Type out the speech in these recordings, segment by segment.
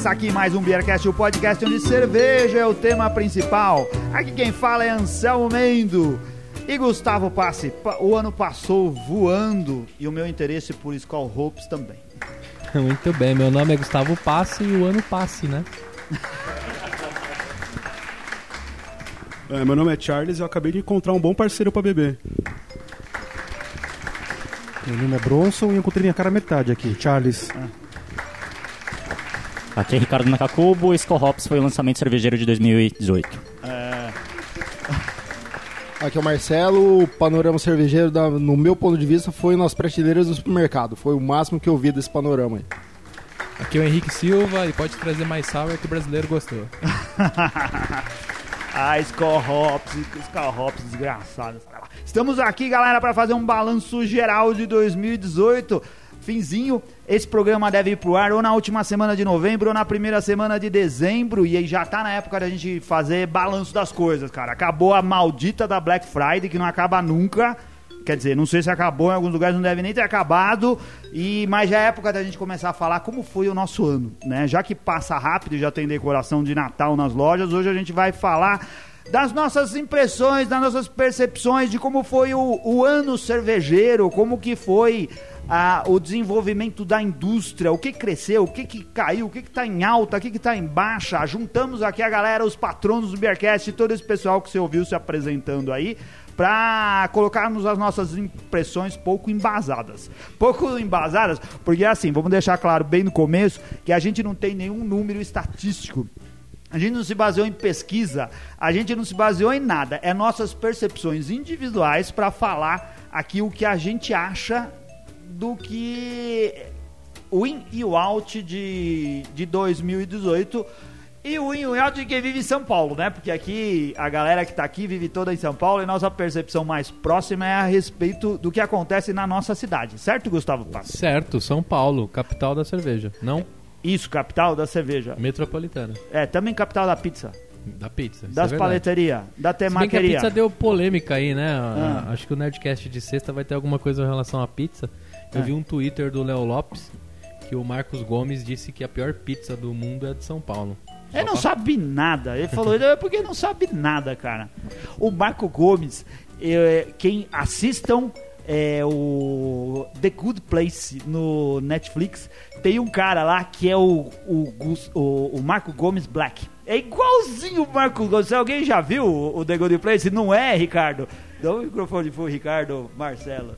começa aqui mais um Beercast, o podcast onde cerveja é o tema principal. Aqui quem fala é Anselmo Mendo e Gustavo Passe. Pa- O ano passou voando e o meu interesse por Skull Hopes também. Muito bem, meu nome é Gustavo Passe e o ano passe, né? É, meu nome é Charles e eu acabei de encontrar um bom parceiro pra beber. Meu nome é Bronson e eu encontrei minha cara metade aqui, Charles. Aqui é Ricardo Nakakubo, Skull Hops foi o lançamento cervejeiro de 2018. Aqui é o Marcelo, o panorama cervejeiro, da- no meu ponto de vista, foi nas prateleiras do supermercado. Foi o máximo que eu vi desse panorama aí. Aqui é o Henrique Silva e pode trazer mais sour que o brasileiro gostou. Ah, Skull Hops, Skull Hops, desgraçado. Estamos aqui, galera, para fazer um balanço geral de 2018. Finzinho, esse programa deve ir pro ar ou na última semana de novembro ou na primeira semana de dezembro. E aí já tá na época da gente fazer balanço das coisas, cara. Acabou a maldita da Black Friday, que não acaba nunca. Quer dizer, não sei se acabou, em alguns lugares não deve nem ter acabado. E mas já é época da gente começar a falar como foi o nosso ano, né? Já que passa rápido, e já tem decoração de Natal nas lojas, hoje a gente vai falar das nossas impressões, das nossas percepções de como foi o, o ano cervejeiro, como que foi ah, o desenvolvimento da indústria, o que cresceu, o que, que caiu, o que está em alta, o que está em baixa. Juntamos aqui a galera, os patronos do Beercast, todo esse pessoal que você ouviu se apresentando aí, para colocarmos as nossas impressões pouco embasadas. Pouco embasadas, porque assim, vamos deixar claro bem no começo que a gente não tem nenhum número estatístico a gente não se baseou em pesquisa, a gente não se baseou em nada. É nossas percepções individuais para falar aqui o que a gente acha do que o in e o out de, de 2018 e o in e o out de quem vive em São Paulo, né? Porque aqui a galera que tá aqui vive toda em São Paulo e nossa percepção mais próxima é a respeito do que acontece na nossa cidade, certo, Gustavo Passo? Certo, São Paulo, capital da cerveja. Não Isso, capital da cerveja. metropolitana. É, também capital da pizza, Da pizza. é das verdade. paleterias, da Se bem que a temaqueria. pizza deu polêmica aí, né? Ah. Acho que o Nerdcast de sexta vai ter alguma coisa em relação à pizza. Eu Ah. vi um Twitter do Léo Lopes que o Marcos Gomes disse que a pior pizza do mundo é a de São Paulo. Ele não sabe nada. Ele falou, "É porque não sabe nada, cara. O Marco Gomes, é, quem assistam é, o The Good Place no Netflix, tem um cara lá que é o, o, o, o Marco Gomes Black. É igualzinho o Marco Gomes. Alguém já viu o, The Good Place, não é, Ricardo? Dá o microfone pro Ricardo Marcelo.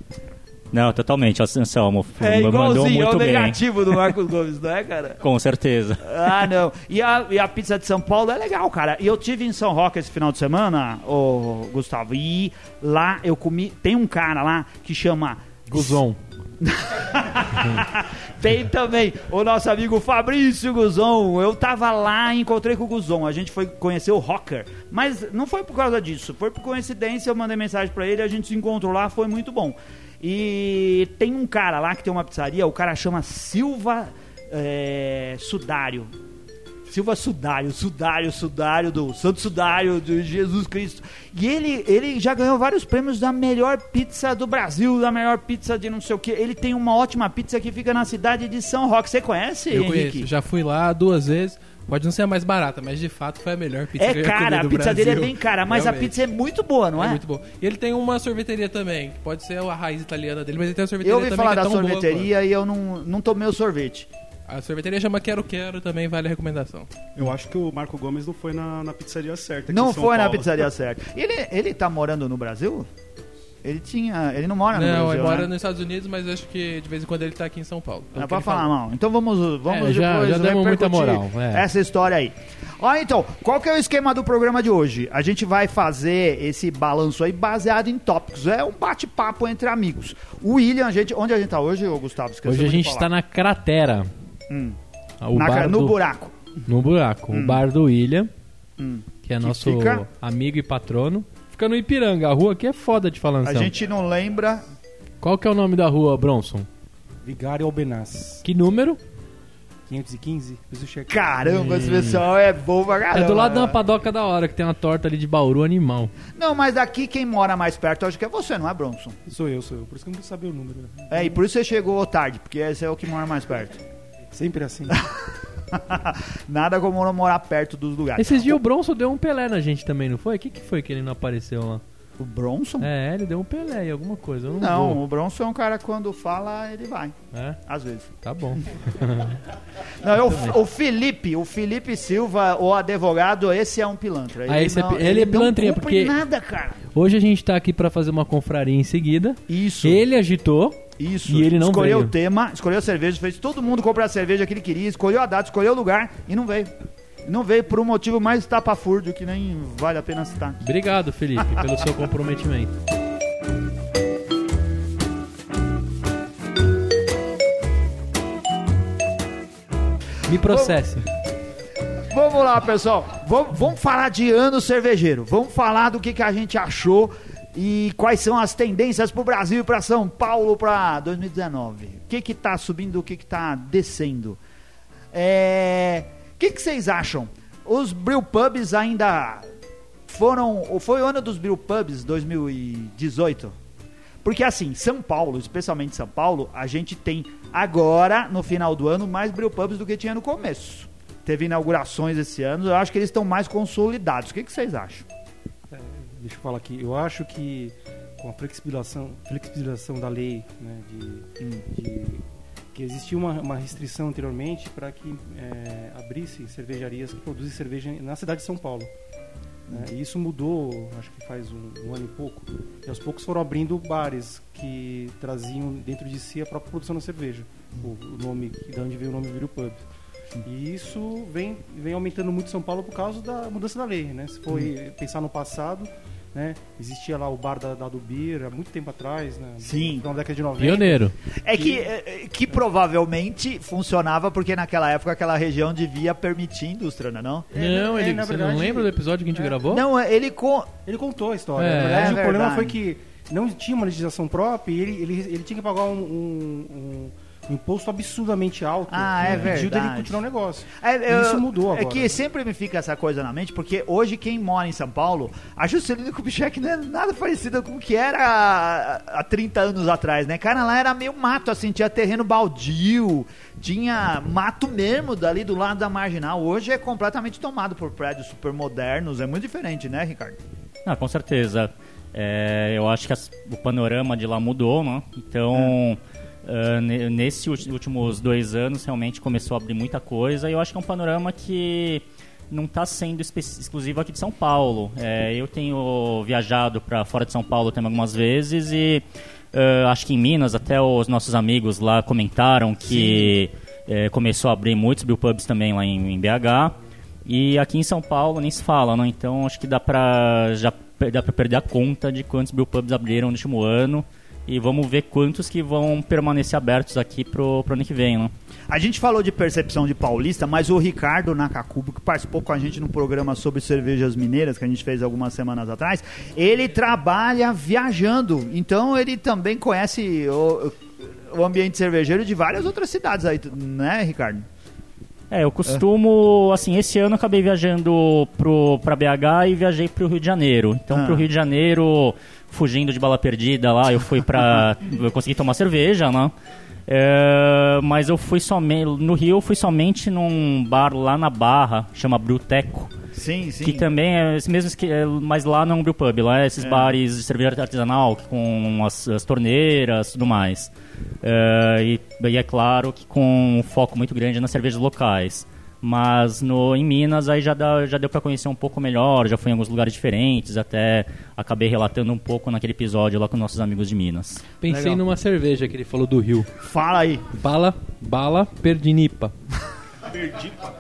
Não, totalmente, Anselmo. É mandou igualzinho, é o muito bem. negativo do Marcos Gomes, não é, cara? Com certeza. Ah, não. E a, e a pizza de São Paulo é legal, cara. E eu tive em São Roque esse final de semana, ô Gustavo, e lá eu comi. Tem um cara lá que chama. Guzon. Tem também o nosso amigo Fabrício Guzon. Eu tava lá e encontrei com o Guzon. A gente foi conhecer o Rocker. Mas não foi por causa disso. Foi por coincidência. Eu mandei mensagem pra ele. A gente se encontrou lá. Foi muito bom. E tem um cara lá que tem uma pizzaria. O cara chama Silva é, Sudário. Silva Sudário, Sudário, Sudário do Santo Sudário de Jesus Cristo. E ele, ele já ganhou vários prêmios da melhor pizza do Brasil, da melhor pizza de não sei o que. Ele tem uma ótima pizza que fica na cidade de São Roque. Você conhece, Eu Henrique? conheço, já fui lá duas vezes. Pode não ser a mais barata, mas de fato foi a melhor pizza que É eu já comi cara, a pizza dele é Brasil. bem cara, mas a Realmente. pizza é muito boa, não é é? muito bom. E ele tem uma sorveteria também, que pode ser a raiz italiana dele, mas ele tem uma sorveteria Eu ouvi também falar que é da boa sorveteria e eu não, não tomei o sorvete. A sorveteria chama Quero Quero, também vale a recomendação. Eu acho que o Marco Gomes não foi na, na pizzaria certa. aqui Não em São foi na Paulo. pizzaria certa. Ele, ele tá morando no Brasil? Ele tinha. Ele não mora no não, Brasil. ele mora né? nos Estados Unidos, mas acho que de vez em quando ele tá aqui em São Paulo. Não é ele falar falou. mal. Então vamos, vamos É, já- depois já demos muita moral, é. essa história aí. Ó, então, qual que é o esquema do programa de hoje? A gente vai fazer esse balanço aí baseado em tópicos. É um bate-papo entre amigos. O William, a gente, onde a gente tá hoje, ô Gustavo? Hoje a gente está na cratera. Hum. O Na- bar no do- buraco. No buraco. O bar do William, Hum. que é Que nosso fica- amigo e patrono. Fica no Ipiranga. A rua aqui é foda de falar, A gente não lembra. Qual que é o nome da rua, Bronson? Vigário Albenaz. Que número? 515. Preciso checar. Caramba, esse pessoal é bom pra caramba. é do lado de uma padoca da hora, que tem uma torta ali de Bauru animal. Não, mas daqui quem mora mais perto, eu acho que é você, não é, Bronson? Sou eu, sou eu. Por isso que eu não saber o número. É, e por isso você chegou tarde, porque esse é o que mora mais perto. Sempre assim. Nada como não morar perto dos lugares. Esses dias o Bronson deu um Pelé na gente também, não foi? O que, que foi que ele não apareceu lá? O Bronson? É, ele deu um Pelé em alguma coisa. Eu não, Não, o Bronson é um cara quando fala, ele vai. É, Às vezes. tá bom. Não, é o, Felipe, o Felipe Silva, o advogado, esse é um pilantra. Ah, esse é pi- ele é não pilantrinha, porque- nada, cara. Hoje a gente tá aqui pra fazer uma confraria em seguida. Isso. Ele agitou. Isso. E ele não escolheu veio. o tema, escolheu a cerveja, fez todo mundo comprar a cerveja que ele queria, escolheu a data, escolheu o lugar e não veio. Não veio por um motivo mais estapafúrdio que nem vale a pena citar. Obrigado, Felipe, pelo seu comprometimento. Me processe. Vamos lá, pessoal. Vamos, vamos falar de ano cervejeiro. Vamos falar do que, que a gente achou e quais são as tendências pro Brasil e pra São Paulo pra 2019. O que que tá subindo, o que que tá descendo. É... O que que vocês acham? Os brewpubs ainda foram... Foi o ano dos brewpubs 2018? Porque assim, São Paulo, especialmente São Paulo, a gente tem agora, no final do ano, mais brewpubs do que tinha no começo. Teve inaugurações esse ano, eu acho que eles estão mais consolidados. O que, que vocês acham? Deixa eu falar aqui. Eu acho que com a flexibilização, flexibilização da lei, né, de, de- que existia uma, uma restrição anteriormente para que é, abrisse cervejarias que produzem cerveja na cidade de São Paulo. né, e isso mudou, acho que faz um, um ano e pouco. E aos poucos foram abrindo bares que traziam dentro de si a própria produção da cerveja. O, o nome, de onde veio o nome Viro Pub. E isso vem, vem aumentando muito em São Paulo por causa da mudança da lei, né? Se foi pensar no passado, né? Existia lá o bar da, da há muito tempo atrás, né? Sim. Na década de 90. Pioneiro. É que, é, que provavelmente funcionava porque naquela época aquela região devia permitir indústria, não é não? Não, é, ele, na você verdade- não lembra do episódio que a gente é. gravou? Não, ele com... Ele contou a história. É, Na verdade, é o problema foi que não tinha uma legislação própria e ele, ele, ele tinha que pagar um- um- um imposto absurdamente alto. Ah, que é impediu verdade. dele continuar o negócio. É, eu- isso mudou É agora. que sempre me fica essa coisa na mente, porque hoje quem mora em São Paulo, a Juscelino Kubitschek não é nada parecido com o que era há, há 30 anos atrás, né? Cara, lá era meio mato, assim, tinha terreno baldio, tinha mato mesmo dali do lado da marginal. Hoje é completamente tomado por prédios super modernos, é muito diferente, né, Ricardo? Ah, com certeza. É, eu acho que as- o panorama de lá mudou, né? Então, ah, ne- nesses últimos dois anos, realmente começou a abrir muita coisa. E eu acho que é um panorama que não está sendo exclusivo aqui de São Paulo. É, eu tenho viajado para fora de São Paulo também algumas vezes e ah, acho que em Minas até os nossos amigos lá comentaram que eh, começou a abrir muitos brewpubs também lá em, em BH. E aqui em São Paulo nem se fala, né? Então acho que dá pra, já dá pra perder a conta de quantos brewpubs abriram no último ano. E vamos ver quantos que vão permanecer abertos aqui pro, pro ano que vem, né? A gente falou de percepção de paulista, mas o Ricardo Nakakubo, que participou com a gente no programa sobre cervejas mineiras, que a gente fez algumas semanas atrás, ele trabalha viajando. Então ele também conhece o, o ambiente cervejeiro de várias outras cidades aí, né, Ricardo? É, eu costumo, assim, esse ano eu acabei viajando pro, pra BH e viajei pro Rio de Janeiro. Então, Ah. pro Rio de Janeiro, fugindo de bala perdida lá, eu fui pra. eu consegui tomar cerveja, né? É, mas eu fui somente. No Rio, eu fui somente num bar lá na Barra, chama Bruteco. Sim, sim. Que também é esse mesmo esque- é, mas lá não é um brewpub, lá é esses É. bares de cerveja artesanal com as, as torneiras e tudo mais. É, e, e é claro que com um foco muito grande nas cervejas locais. Mas no, em Minas aí já, dá, já deu para conhecer um pouco melhor, já fui em alguns lugares diferentes, até acabei relatando um pouco naquele episódio lá com nossos amigos de Minas. Pensei Legal. numa cerveja que ele falou do Rio. Fala aí. Bala, bala, perdinipa.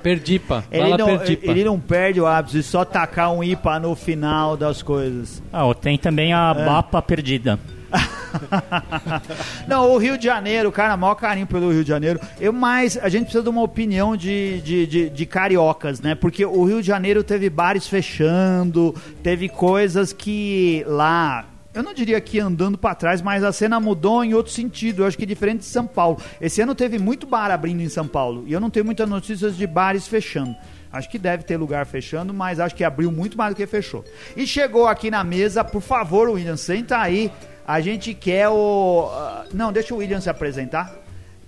Perdipa. Ele bala não, perdipa. ele não perde o hábito de só tacar um IPA no final das coisas. Ah, tem também a É. Bapa Perdida. Não, o Rio de Janeiro, cara, maior carinho pelo Rio de Janeiro. Eu, mas a gente precisa de uma opinião de, de, de, de cariocas, né? Porque o Rio de Janeiro teve bares fechando, teve coisas que lá. Eu não diria que andando pra trás, mas a cena mudou em outro sentido. Eu acho que diferente de São Paulo. Esse ano teve muito bar abrindo em São Paulo. E eu não tenho muitas notícias de bares fechando. Acho que deve ter lugar fechando, mas acho que abriu muito mais do que fechou. E chegou aqui na mesa, por favor, William, senta aí. A gente quer o. ah, não, deixa o William se apresentar.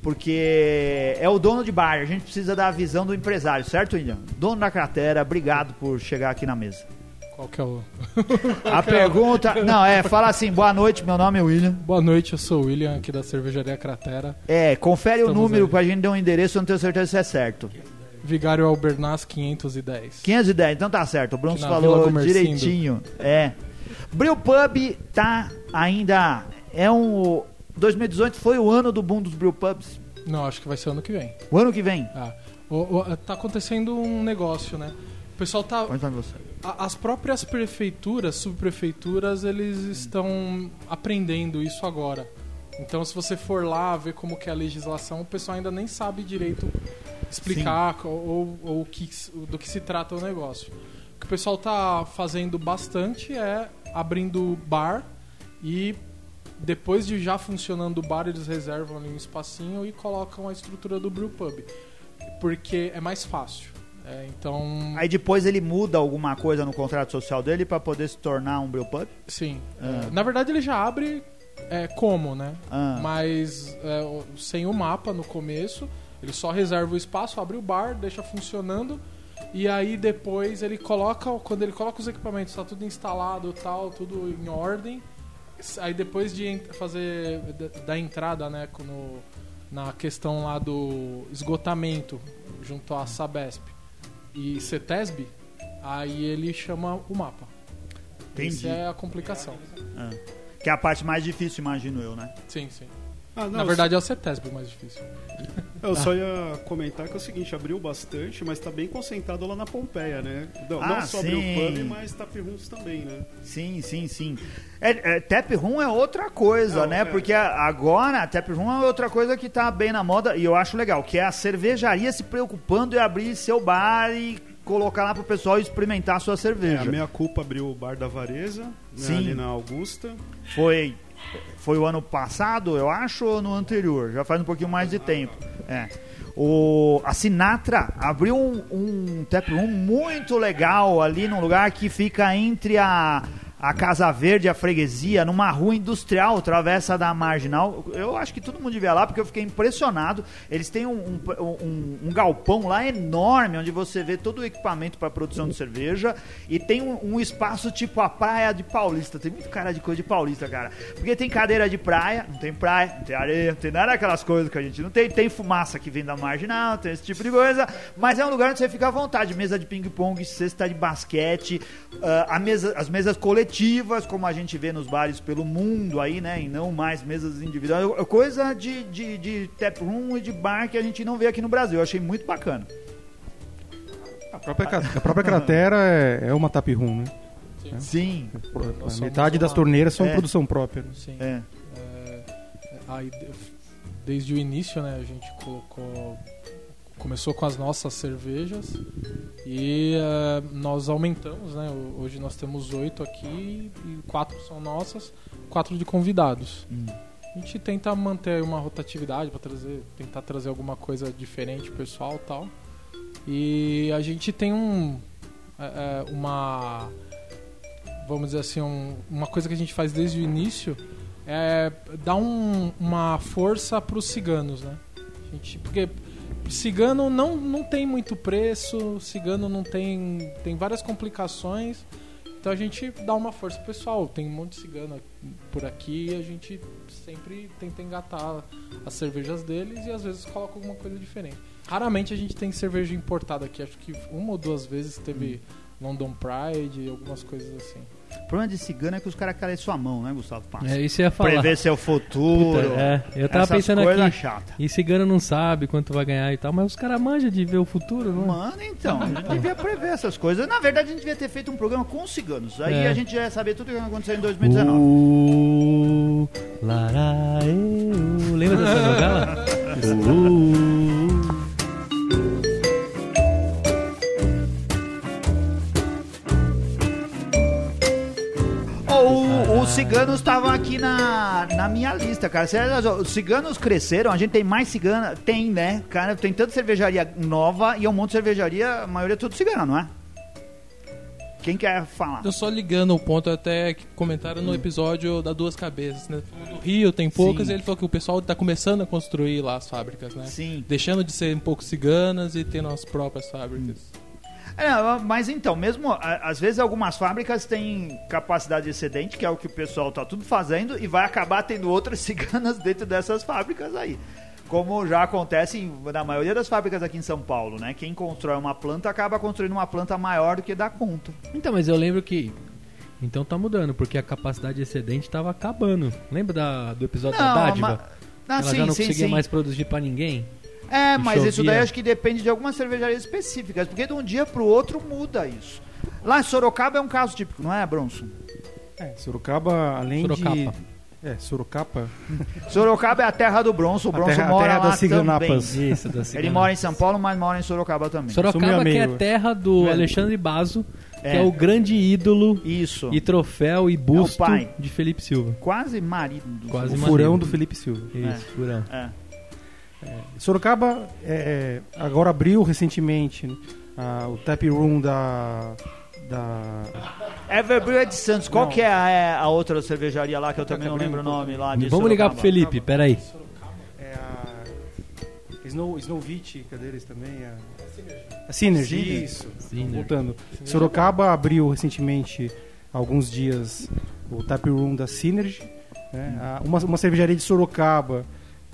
porque é o dono de bar, a gente precisa da visão do empresário, certo, William? Dono da cratera, obrigado por chegar aqui na mesa. Qual que é o... A pergunta. Não, é, fala assim, boa noite, meu nome é William. Boa noite, eu sou o William, aqui da Cervejaria Cratera. É, confere o Estamos número aí. pra gente dar um endereço, eu não tenho certeza se é certo. Vigário Albernaz 510. 510, então tá certo. O Bruno falou direitinho. É. Bril Pub tá ainda. É um. 2018 foi o ano do boom dos Brew Pubs. Não, acho que vai ser ano que vem. O ano que vem. Ah, o- o- tá acontecendo um negócio, né? O pessoal tá... Onde tá você? a- As próprias prefeituras, subprefeituras, eles estão aprendendo isso agora. Então, se você for lá ver como que é a legislação, o pessoal ainda nem sabe direito explicar ou, ou o que, do que se trata o negócio. O que o pessoal tá fazendo bastante é abrindo bar e depois de já funcionando o bar, eles reservam ali um espacinho e colocam a estrutura do brew pub. Porque é mais fácil. É, então, Aí depois ele muda alguma coisa no contrato social dele pra poder se tornar um Brew Pub? sim. Ah. É, na verdade, ele já abre é, como, né? Ah. Mas é, sem o mapa no começo, ele só reserva o espaço, abre o bar, deixa funcionando. E aí depois ele coloca, quando ele coloca os equipamentos, tá tudo instalado tal, tudo em ordem. Aí depois de fazer da- da entrada, né, no, na questão lá do esgotamento junto à Sabesp e CETESB, aí ele chama o mapa. Entendi. Essa é a complicação. Ah. Que é a parte mais difícil, imagino eu, né? Sim, sim. Ah, não, Na verdade é o CETESB mais difícil. Eu só ia comentar que é o seguinte, abriu bastante, mas tá bem concentrado lá na Pompeia, né? Não, Ah, não só abriu sim. o pub, mas Tap Rooms também, né? Sim, sim, sim. É, é, tap room é outra coisa, Não, né? é. Porque a- agora a tap room é outra coisa que tá bem na moda e eu acho legal, que é a cervejaria se preocupando em abrir seu bar e colocar lá pro pessoal experimentar a sua É, cerveja. a Meia Culpa abriu o Bar da Vareza, né, Sim. ali na Augusta. Foi foi o ano passado, eu acho, ou no anterior? Já faz um pouquinho mais de tempo. É. O, a Sinatra abriu um, um tap room muito legal ali num lugar que fica entre a, a Casa Verde a freguesia, numa rua industrial, travessa da Marginal. Eu acho que todo mundo devia lá porque eu fiquei impressionado. Eles têm um, um, um- um galpão lá enorme onde você vê todo o equipamento para produção de cerveja e tem um, espaço tipo a praia de Paulista. Tem muito cara de coisa de Paulista, cara. Porque tem cadeira de praia, não tem praia, não tem areia, não tem nada daquelas coisas que a gente não tem. Tem fumaça que vem da marginal, tem esse tipo de coisa. Mas é um lugar onde você fica à vontade. Mesa de ping-pong, cesta de basquete, ah, a mesa, as mesas coletivas, como a gente vê nos bares pelo mundo aí, né? E não mais mesas individuais. É Coisa de, de, de tap room e de bar que a gente não vê aqui no Brasil. Eu achei muito bacana. A própria, a própria cratera é, é uma tap room, né? Sim. A somos metade das torneiras são É. produção própria. né? Sim. É. É, aí, de- desde o início, né, a gente colocou, começou com as nossas cervejas e é, nós aumentamos, né? ho- Hoje nós temos oito aqui e quatro são nossas, quatro de convidados. Hum. A gente tenta manter uma rotatividade para trazer, tentar trazer alguma coisa diferente pessoal, e tal. E a gente tem um é, uma vamos dizer assim, um- uma coisa que a gente faz desde o início é dar um- uma força para os ciganos, né? A gente, porque cigano não, não tem muito preço, cigano não tem tem várias complicações. Então a gente dá uma força pro pessoal. Tem um monte de cigano por aqui e a gente sempre tenta engatar as cervejas deles e às vezes coloca alguma coisa diferente. Raramente a gente tem cerveja importada aqui. Acho que uma ou duas vezes teve London Pride e algumas coisas assim. O problema de cigano é que os caras querem sua mão, né, Gustavo Passa? É isso ia falar. Prever seu futuro. Puta, é, eu tava pensando aqui. chata. E cigano não sabe quanto vai ganhar e tal, mas os caras manjam de ver o futuro, não? Mano, então, a gente devia prever essas coisas. Na verdade, a gente devia ter feito um programa com os ciganos. Aí É. a gente já ia saber tudo o que vai acontecer em 2019. Uh, lara, eu. Lembra dessa novela? Uh. Ciganos estavam aqui na, na minha lista, cara. Cê- Os ciganos cresceram, a gente tem mais cigana. Tem, né? Cara, tem tanta cervejaria nova e é um monte de cervejaria, a maioria é tudo cigana, não é? Quem quer falar? Eu só ligando o ponto até que comentaram no episódio da Duas Cabeças, né? Do Rio tem poucas Sim. e ele falou que o pessoal tá começando a construir lá as fábricas, né? Sim. Deixando de ser um pouco ciganas e tendo as próprias fábricas. É, mas então, mesmo às vezes algumas fábricas têm capacidade excedente, que é o que o pessoal tá tudo fazendo, e vai acabar tendo outras ciganas dentro dessas fábricas aí. Como já acontece na maioria das fábricas aqui em São Paulo, né? Quem constrói uma planta acaba construindo uma planta maior do que dá conta. Então, mas eu lembro que. Então tá mudando, porque a capacidade excedente tava acabando. Lembra da- do episódio da dádiva? ma- Ah, Ela sim, já não sim, conseguia sim. mais produzir pra ninguém? É, mas isso daí acho que depende de algumas cervejarias específicas, porque de um dia pro outro muda isso. Lá em Sorocaba é um caso típico, não é, Bronson? É, Sorocaba, além Sorocapa. de. É, Sorocaba. Sorocaba é a terra do Bronson, o Bronson terra- a mora terra lá das ciganapas. também. Isso, da Ele mora em São Paulo, mas mora em Sorocaba também. Sorocaba, que é a terra do É. Alexandre Basso, que É. é o grande ídolo Isso. e troféu e busto pai. de Felipe Silva. Quase marido do Quase O marido. furão do Felipe Silva. Isso, furão. É. Sorocaba é, agora abriu recentemente né, a- o tap room da. da Everbrew é de Santos. Qual Não. que é a, é a outra cervejaria lá que eu também não lembro o nome lá de Vamos ligar pro Sorocaba? Felipe, peraí. é a. Snow, Snowvit, cadê eles também? A, a Synergy. Synergy. Isso. Synergy. Voltando. Sorocaba abriu recentemente, há alguns dias, o tap room da Synergy. né, a- uma, uma cervejaria de Sorocaba,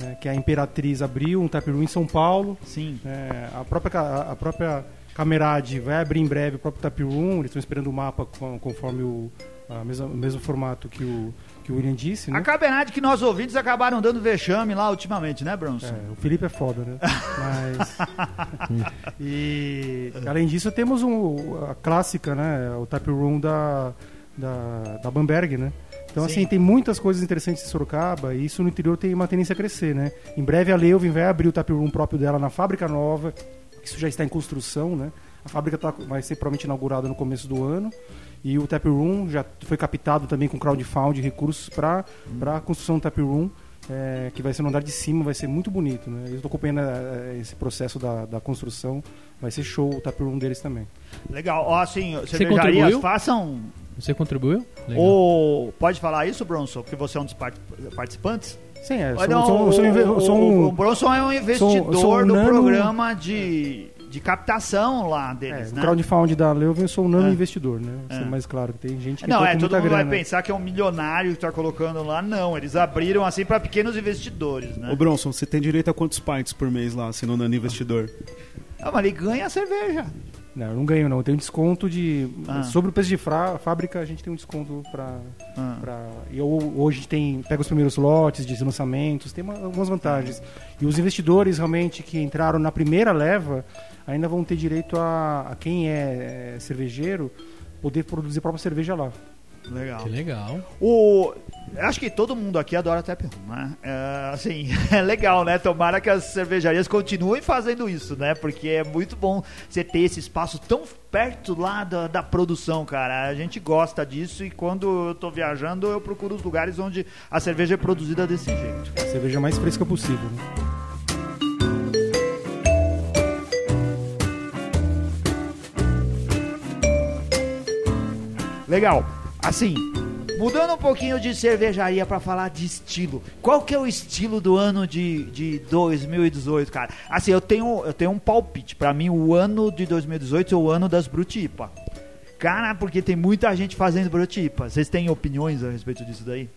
né, que é a Imperatriz, abriu um tap room em São Paulo. Sim. É, a própria ca- a própria Camerade vai abrir em breve o próprio tap room. Eles estão esperando o mapa com- conforme o a mesma- o mesmo formato que o que o William disse, né? A cabernet que nós ouvintes acabaram dando vexame lá ultimamente, né, Bronson? É, o Felipe é foda, né? Mas e além disso temos um, a clássica, né? O tap room da da, da Bamberg, né? Então, Sim. assim, tem muitas coisas interessantes em Sorocaba e isso no interior tem uma tendência a crescer, né? Em breve a Leuven vai abrir o tap room próprio dela na fábrica nova. Isso já está em construção, né? A fábrica tá- vai ser provavelmente inaugurada no começo do ano. E o tap room já foi captado também com crowdfunding, recursos para a construção do tap room, é, que vai ser no andar de cima, vai ser muito bonito, né? Eu estou acompanhando é, esse processo da, da construção, vai ser show o tap room deles também. Legal. Ó, assim, cervejarias, façam... Você contribuiu? Legal. Ou... Pode falar isso, Bronson? Que você é um dos part- participantes? Sim, é, sou, não, sou, sou, o, o- sou o um, Bronson é um investidor sou um do nano- programa de, de captação lá é, deles, o né? crowdfunding da Leuven, eu sou um nano É. investidor, né? É. ser mais claro, que tem gente que Não, é, todo mundo vai grana. pensar que é um milionário que tá colocando lá. Não, eles abriram assim para pequenos investidores, né? Ô Bronson, você tem direito a quantos pints por mês lá, sendo nano investidor? Ah, mas ele ganha a cerveja. Não, eu não ganho não, eu tenho um desconto de... Ah. Sobre o preço de fra- fábrica, a gente tem um desconto para... Ah. Pra, e eu, hoje tem pega os primeiros lotes de lançamentos, tem uma- algumas vantagens. E os investidores realmente que entraram na primeira leva ainda vão ter direito a, a quem é, é cervejeiro poder produzir a própria cerveja lá. Legal. Que legal. O, acho que todo mundo aqui adora tap room, né? É, assim, é legal, né? Tomara que as cervejarias continuem fazendo isso, né? Porque é muito bom você ter esse espaço tão perto lá da, da produção, cara. A gente gosta disso e quando eu tô viajando eu procuro os lugares onde a cerveja é produzida desse jeito. A cerveja mais fresca possível. Né? Legal. Assim, mudando um pouquinho de cervejaria pra falar de estilo. Qual que é o estilo do ano de, de 2018, cara? Assim, eu tenho, eu tenho um palpite. Pra mim, o ano de 2018 é o ano das Brutipa. Cara, porque tem muita gente fazendo Brutipa. Vocês têm opiniões a respeito disso daí?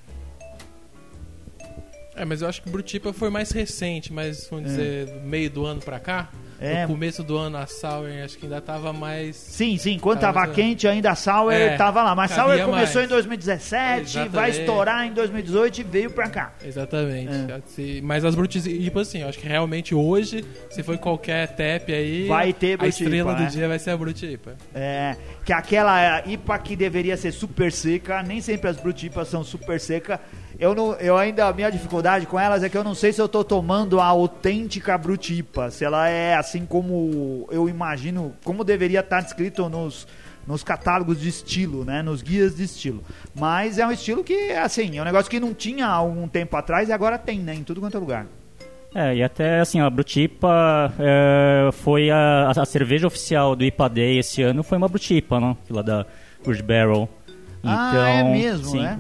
É, mas eu acho que Brutipa foi mais recente, mas vamos dizer, meio do ano pra cá. É. No começo do ano a Sour acho que ainda tava mais. Sim, sim. Cara, tava mas, quente ainda, a Sour É, tava lá. Mas Sour começou mais. em 2017, vai Exatamente. estourar em 2018 e veio pra cá. Exatamente. É. Mas as Brutipas, tipo assim, acho que realmente hoje, se for qualquer tap aí, Vai ter a estrela né? do dia vai ser a Brutipa. É, que aquela IPA que deveria ser super seca, nem sempre as brutipas são super seca. Eu, não, eu ainda, a minha dificuldade com elas é que eu não sei se eu tô tomando a autêntica brutipa, se ela é assim como eu imagino, como deveria estar descrito nos, nos catálogos de estilo, né, nos guias de estilo. Mas é um estilo que, assim, é um negócio que não tinha há algum tempo atrás e agora tem, né, em tudo quanto é lugar. É, e até assim, a Brutipa é, foi a, a cerveja oficial do IPA Day esse ano foi uma Brutipa, né? Lá da Rouge Barrel. ah, é mesmo, sim. né?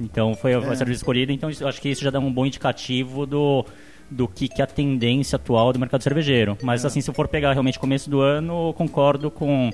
Então foi a É. cerveja escolhida, então isso- acho que isso já dá um bom indicativo do, do que, que é a tendência atual do mercado cervejeiro. Mas É. assim, se eu for pegar realmente começo do ano, eu concordo com.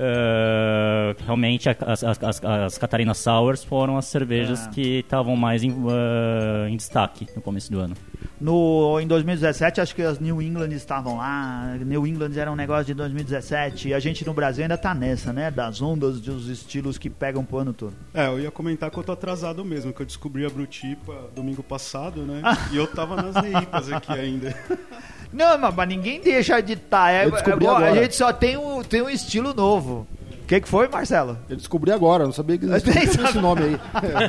Eh, realmente as, as, as, as Catarina Sours foram as cervejas É. que estavam mais em, eh, em destaque no começo do ano. No, em 2017, acho que as New England estavam lá. New England era um negócio de 2017. E a gente no Brasil ainda tá nessa, né? Das ondas, dos estilos que pegam pro ano todo. É, eu ia comentar que eu tô atrasado mesmo, que eu descobri a Brutipa domingo passado, né? e eu tava nas neipas aqui ainda. Não, mas, ninguém deixa de estar. É, descobri é igual- a gente só tem um, tem um estilo novo. O que, que foi, Marcelo? Eu descobri agora, não sabia que existia esse nome aí.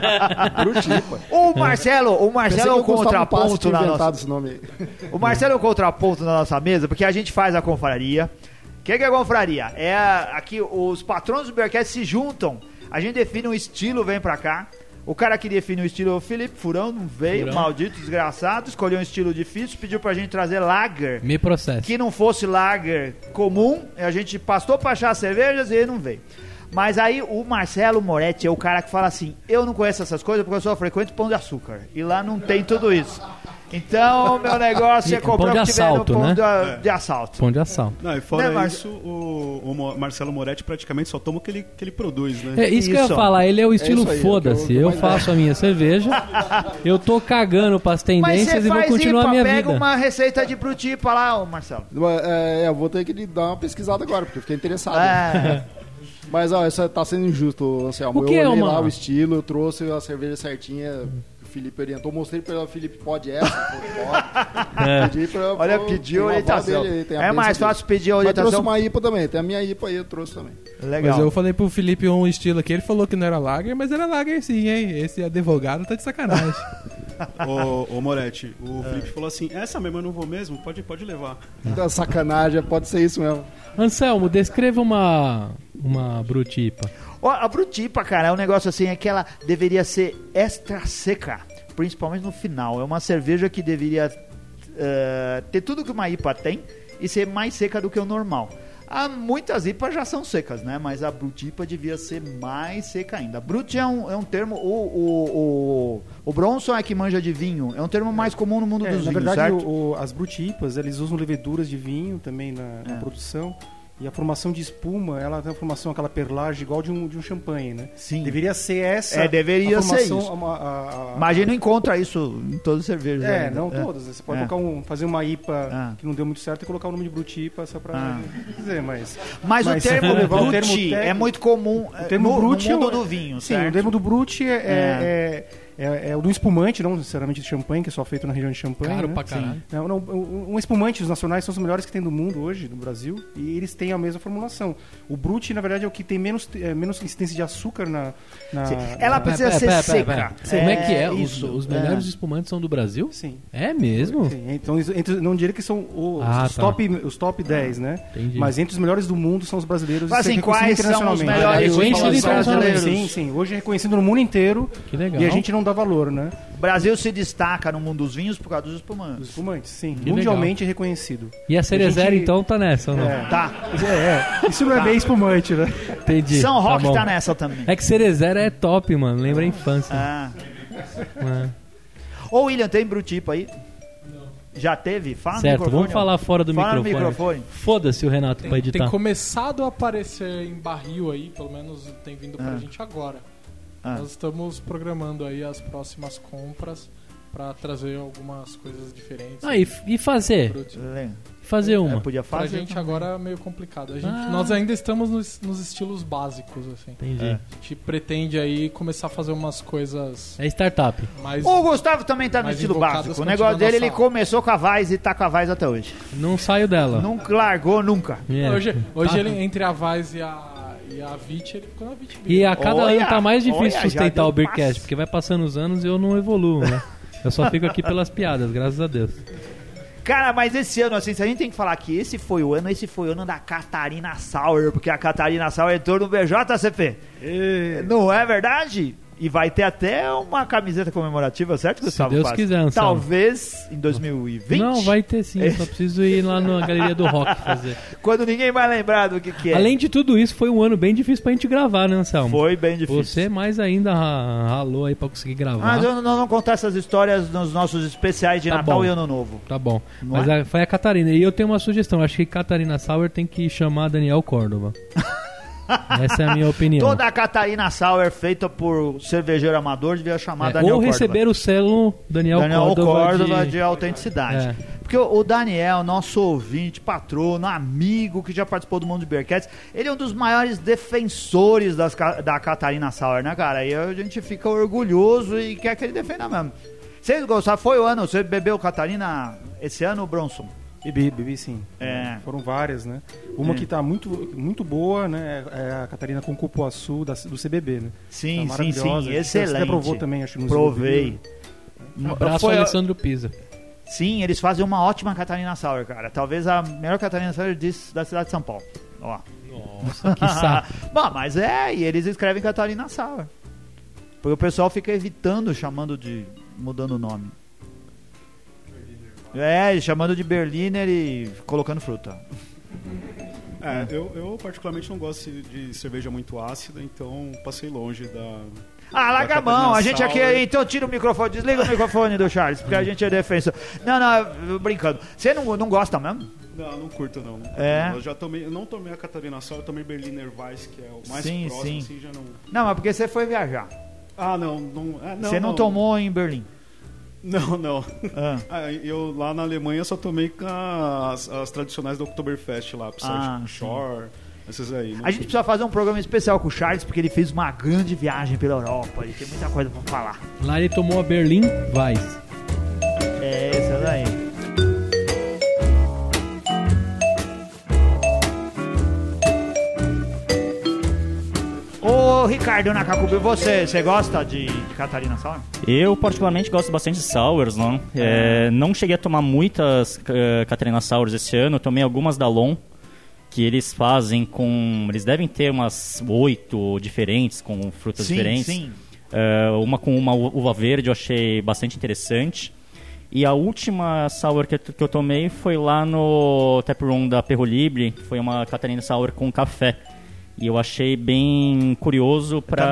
Brutipa. O Marcelo, o Marcelo é o contraponto na nossa. esse nome aí. O Marcelo é o contraponto na nossa mesa, porque a gente faz a confraria. O que, que é a confraria? É aqui os patrões do Beercast se juntam. A gente define um estilo, vem pra cá. O cara que define o estilo é o Felipe Furão, não veio, Furão. maldito, desgraçado. Escolheu um estilo difícil, pediu pra gente trazer lager. Me processo. que não fosse lager comum, a gente passou pra achar cervejas e ele não veio. Mas aí o Marcelo Moretti é o cara que fala assim: eu não conheço essas coisas porque eu só frequento pão de açúcar. E lá não tem tudo isso. Então, meu negócio é E pão comprar de o que tiver no assalto, pão né? de, de assalto. Pão de assalto. Não, e fora Né, Mar- isso, o, o Marcelo Moretti praticamente só toma o que ele, que ele produz, né? É isso, que eu Isso. ia falar, ele é o estilo isso aí, é foda-se. eu- Eu mais faço a minha cerveja, eu tô cagando pras tendências e vou continuar a IPA, minha pega vida. uma receita de brutipa lá, ô Marcelo. É, eu vou ter que dar uma pesquisada agora, porque eu fiquei interessado. É, Mas, ó, isso tá sendo injusto, Anselmo. O que eu é olhei uma- lá o estilo, eu trouxe a cerveja certinha Felipe orientou. Mostrei pra ele, Felipe, pode essa, pode. É. Pedi pra, olha, pediu orientação. dele a É mais fácil pedir Mas trouxe orientação. uma IPA também, tem a minha IPA aí, eu trouxe também. Legal. Mas eu falei pro Felipe um estilo aqui, ele falou que não era lager, mas era lager sim, hein? Esse advogado tá de sacanagem. Ô, ô Moretti, o Felipe falou assim: essa mesmo eu não vou mesmo, pode, pode levar. Então, sacanagem, pode ser isso mesmo. Anselmo, descreva uma, uma brutipa. Ó, a brutipa, cara, é um negócio assim, é que ela deveria ser extra seca, principalmente no final. É uma cerveja que deveria eh, ter tudo que uma IPA tem e ser mais seca do que o normal. Há muitas IPAs já são secas, né? Mas a brutipa devia ser mais seca ainda. Brut é um, é um termo. O, o, o, o Bronson é que manja de vinho. É um termo mais comum no mundo É, dos na vinhos, verdade, certo? o- as brutipas, eles usam leveduras de vinho também na, na É. produção. E a formação de espuma, ela tem uma formação, aquela perlagem igual de um, de um champanhe, né? Sim. Deveria ser essa É, deveria a ser formação, isso. a- a- a- Mas a gente não encontra isso em todas as cervejas. É, ainda. não todas. Você pode É. colocar um, fazer uma IPA Ah. que não deu muito certo e colocar o nome de Brutipa só pra Ah. dizer, mas... Mas, Mas o termo for levar o brut termo técnico- é muito comum O termo no, no mundo é o- do vinho, Sim, certo? o termo do Brut é, é, é, é, é o do espumante, não necessariamente de champanhe, que é só feito na região de champanhe. Caro né? pra caralho. Não, não, um um espumante, os nacionais são os melhores que tem do mundo hoje, no Brasil, e eles têm a mesma formulação. O Brut, na verdade, é o que tem menos, é, menos incidência de açúcar na... na. Ela na- precisa ser seca. Como é que é? Os, isso. os É. melhores espumantes são do Brasil? Sim. É mesmo? Sim, Então, entre, não diria que são os, Ah, os tá. top, os top 10, né? Entendi. Mas entre os melhores do mundo são os brasileiros. Mas, é assim, quais são os internacionalmente. melhores É, brasileiros? Sim, sim. Hoje é reconhecido no mundo inteiro Que legal. e a gente não dá valor, né? O Brasil se destaca no mundo dos vinhos por causa dos Os espumantes. espumantes, sim. Que Mundialmente é reconhecido. E a Cerezera, gente- então, tá nessa, ou não? É. Tá. É, é. Isso não é bem espumante, né? Entendi. São Roque bom. tá, nessa também. É que Cerezera é top, mano. Lembra a infância. Ah. É. Ô, William, tem brutipa aí? Já teve? Fala no Certo, microfone, vamos falar fora do Fala no microfone. microfone. Foda-se o Renato pra Tem, editar. tem começado a aparecer em barril aí, pelo menos tem vindo pra Ah. gente agora. Ah. Nós estamos programando aí as próximas compras pra trazer algumas coisas diferentes. Ah, e, e fazer? Fazer É, uma. podia Pra fazer. gente agora é meio complicado. A gente, Ah. Nós ainda estamos nos, nos estilos básicos, assim. Entendi. É. É, A gente pretende aí começar a fazer umas coisas startup. mais. O Gustavo também tá no estilo básico. O negócio dele, ele começou com a Vaz e tá com a Vaz até hoje. Não saio dela. Nunca largou, nunca. É. Hoje, hoje Tá. ele, entre a Vaz e a, e a Vit, ele ficou na Vit E a cada Olha, ano tá mais difícil olha, sustentar o Beercast, passo. porque vai passando os anos e eu não evoluo, né? Eu só fico aqui pelas piadas, graças a Deus. Cara, mas esse ano, assim, se a gente tem que falar que esse foi o ano, esse foi o ano da Catarina Sauer, porque a Catarina Sauer entrou no BJCP. Não é verdade? E vai ter até uma camiseta comemorativa, certo, Gustavo? Deus Paz? quiser, Anselmo. Talvez em 2020. Não, vai ter sim. Eu só preciso ir lá na Galeria do Rock fazer. Quando ninguém vai lembrar do que, que é. Além de tudo isso, foi um ano bem difícil pra gente gravar, né, Anselmo? Foi bem difícil. Você mais ainda ra- ralou aí pra conseguir gravar. Mas eu não, não contar essas histórias nos nossos especiais de Tá Natal bom. e Ano Novo. Tá bom. Não Mas é? a- foi a Catarina. E eu tenho uma sugestão. Acho que Catarina Sauer tem que chamar Daniel Córdova. Essa é a minha opinião. Toda a Catarina Sauer feita por cervejeiro amador devia chamar É, Daniel ou Córdova. receber o selo Daniel, Daniel Córdova, Córdova de... de, autenticidade. É. Porque o, Daniel, nosso ouvinte, patrono, amigo que já participou do Mundo de Bearcats, ele é um dos maiores defensores das da Catarina Sauer, né, cara? E a gente fica orgulhoso e quer que ele defenda mesmo. Vocês gostaram? Foi o ano, você bebeu Catarina esse ano, Bronson? Bebi, bebi sim. É. Foram várias, né? Uma É. que tá muito, muito boa, né? É a Catarina com cupuaçu da, do CBB, né? Sim, Tá sim, sim, maravilhosa. Você excelente. até provou também, acho que Provei. Um abraço Foi ao Alessandro Pisa. Sim, eles fazem uma ótima Catarina Sauer, cara. Talvez a melhor Catarina Sauer disso- da cidade de São Paulo. Ó. Nossa, que saco. Bom, mas é, e eles escrevem Catarina Sauer. Porque o pessoal fica evitando, chamando de. mudando o nome. É, chamando de Berliner e colocando fruta. É, eu, eu particularmente não gosto de cerveja muito ácida, então passei longe da. Ah, larga a mão, a gente aqui. Sauer. Então tira o microfone, desliga o microfone do Charles, porque a gente é defensor. Não, não, brincando. Você não, não gosta mesmo? Não, não curto não. É? Eu já tomei, eu não tomei a Catarina Sauer, eu tomei Berliner Weiss, que é o mais Sim, próximo, sim. assim, já não. Não, mas porque você foi viajar. Ah, não, não, é, não você não, tomou em Berlim. Não, não. Ah. Ah, eu lá na Alemanha só tomei com as, as tradicionais do Oktoberfest lá, Ah, Shore, essas aí. Não- A gente precisa fazer um programa especial com o Charles, porque ele fez uma grande viagem pela Europa. Ele tem muita coisa pra falar. Lá ele tomou a Berlim Weiss. É, essa daí. Ô, Ricardo Nakakubi, você, você gosta de, de Catarina Sauer? Eu, particularmente, gosto bastante de sours, não? É, não cheguei a tomar muitas eh, Catarina Sours esse ano, eu tomei algumas da Lon, que eles fazem com... Eles devem ter umas oito diferentes, com frutas diferentes. sim. É, uma com uma uva verde eu achei bastante interessante. E a última sour que, eu- que eu tomei foi lá no taproom da Perro Libre, foi uma Catarina Sour com café. E eu achei bem curioso para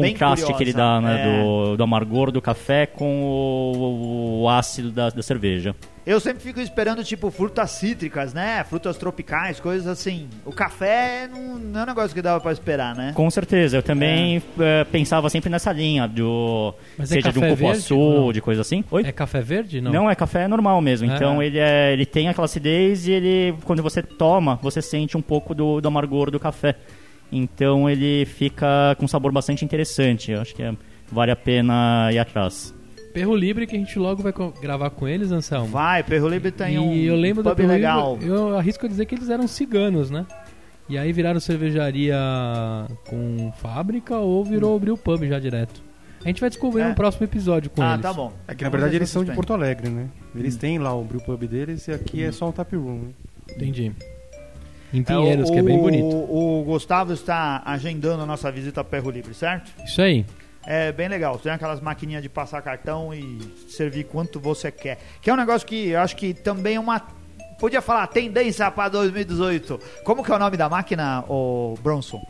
bem contraste que ele dá, né, É. do, do amargor do café com o, o ácido da, da cerveja. Eu sempre fico esperando, tipo, frutas cítricas, né? Frutas tropicais, coisas assim. O café não, não é um negócio que dava pra esperar, né? Com certeza, eu também eh, pensava sempre nessa linha, do, Mas é seja de um cupuaçu, verde? Não. de coisa assim. Oi? É café verde? Não. Não, é café normal mesmo. Ah. Então ele, é, ele tem aquela acidez e ele, quando você toma, você sente um pouco do, do amargor do café. Então ele fica com um sabor bastante interessante. Eu acho que é- vale a pena ir atrás. Perro Libre que a gente logo vai co- gravar com eles, Anselmo. Vai, Perro Libre tem e um eu lembro da pub Perro legal. Libre, eu arrisco a dizer que eles eram ciganos, né? E aí viraram cervejaria com fábrica ou virou brew pub já direto. A gente vai descobrir É. no próximo episódio com ah, eles. tá bom. É que na Vamos verdade ver eles se são de Porto Alegre, né? Eles têm lá o brew pub deles e aqui é só um tap room. Né? Entendi. Em têm. Pinheiros, É, o, que é bem bonito. O, o Gustavo está agendando a nossa visita a Perro Libre, certo? Isso aí. É bem legal. Tem aquelas maquininhas de passar cartão e servir quanto você quer. Que é um negócio que eu acho que também é uma. Podia falar tendência para 2018. Como que é o nome da máquina, o Bronson?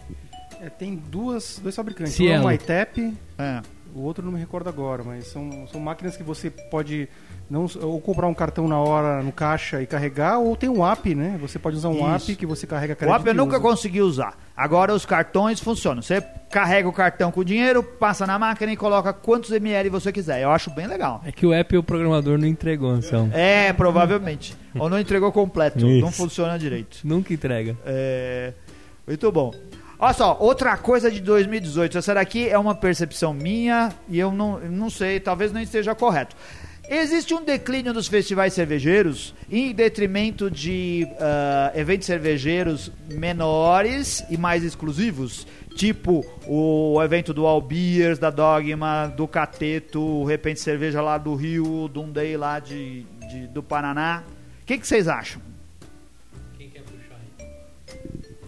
É, tem duas, dois fabricantes. Cielo. Um é o ITEP, É. o outro não me recordo agora, mas são, são máquinas que você pode não, ou comprar um cartão na hora no caixa e carregar, ou tem um app, né? Você pode usar um Isso. app que você carrega O crédito app eu nunca usa. consegui usar. Agora os cartões funcionam. Você carrega o cartão com o dinheiro, passa na máquina e coloca quantos ml você quiser. Eu acho bem legal. É que o app o programador não entregou, Anselmo. É, provavelmente. Ou não entregou completo. Não Isso. funciona direito. Nunca entrega. É, muito bom. Olha só, outra coisa de 2018. Essa daqui é uma percepção minha e eu não, não sei, talvez não esteja correto. Existe um declínio dos festivais cervejeiros em detrimento de ah, eventos cervejeiros menores e mais exclusivos, tipo o evento do All Beers, da Dogma, do Cateto, o Repente Cerveja lá do Rio, do Day lá de, de- do Paraná. O que, que vocês acham? Quem quer puxar aí?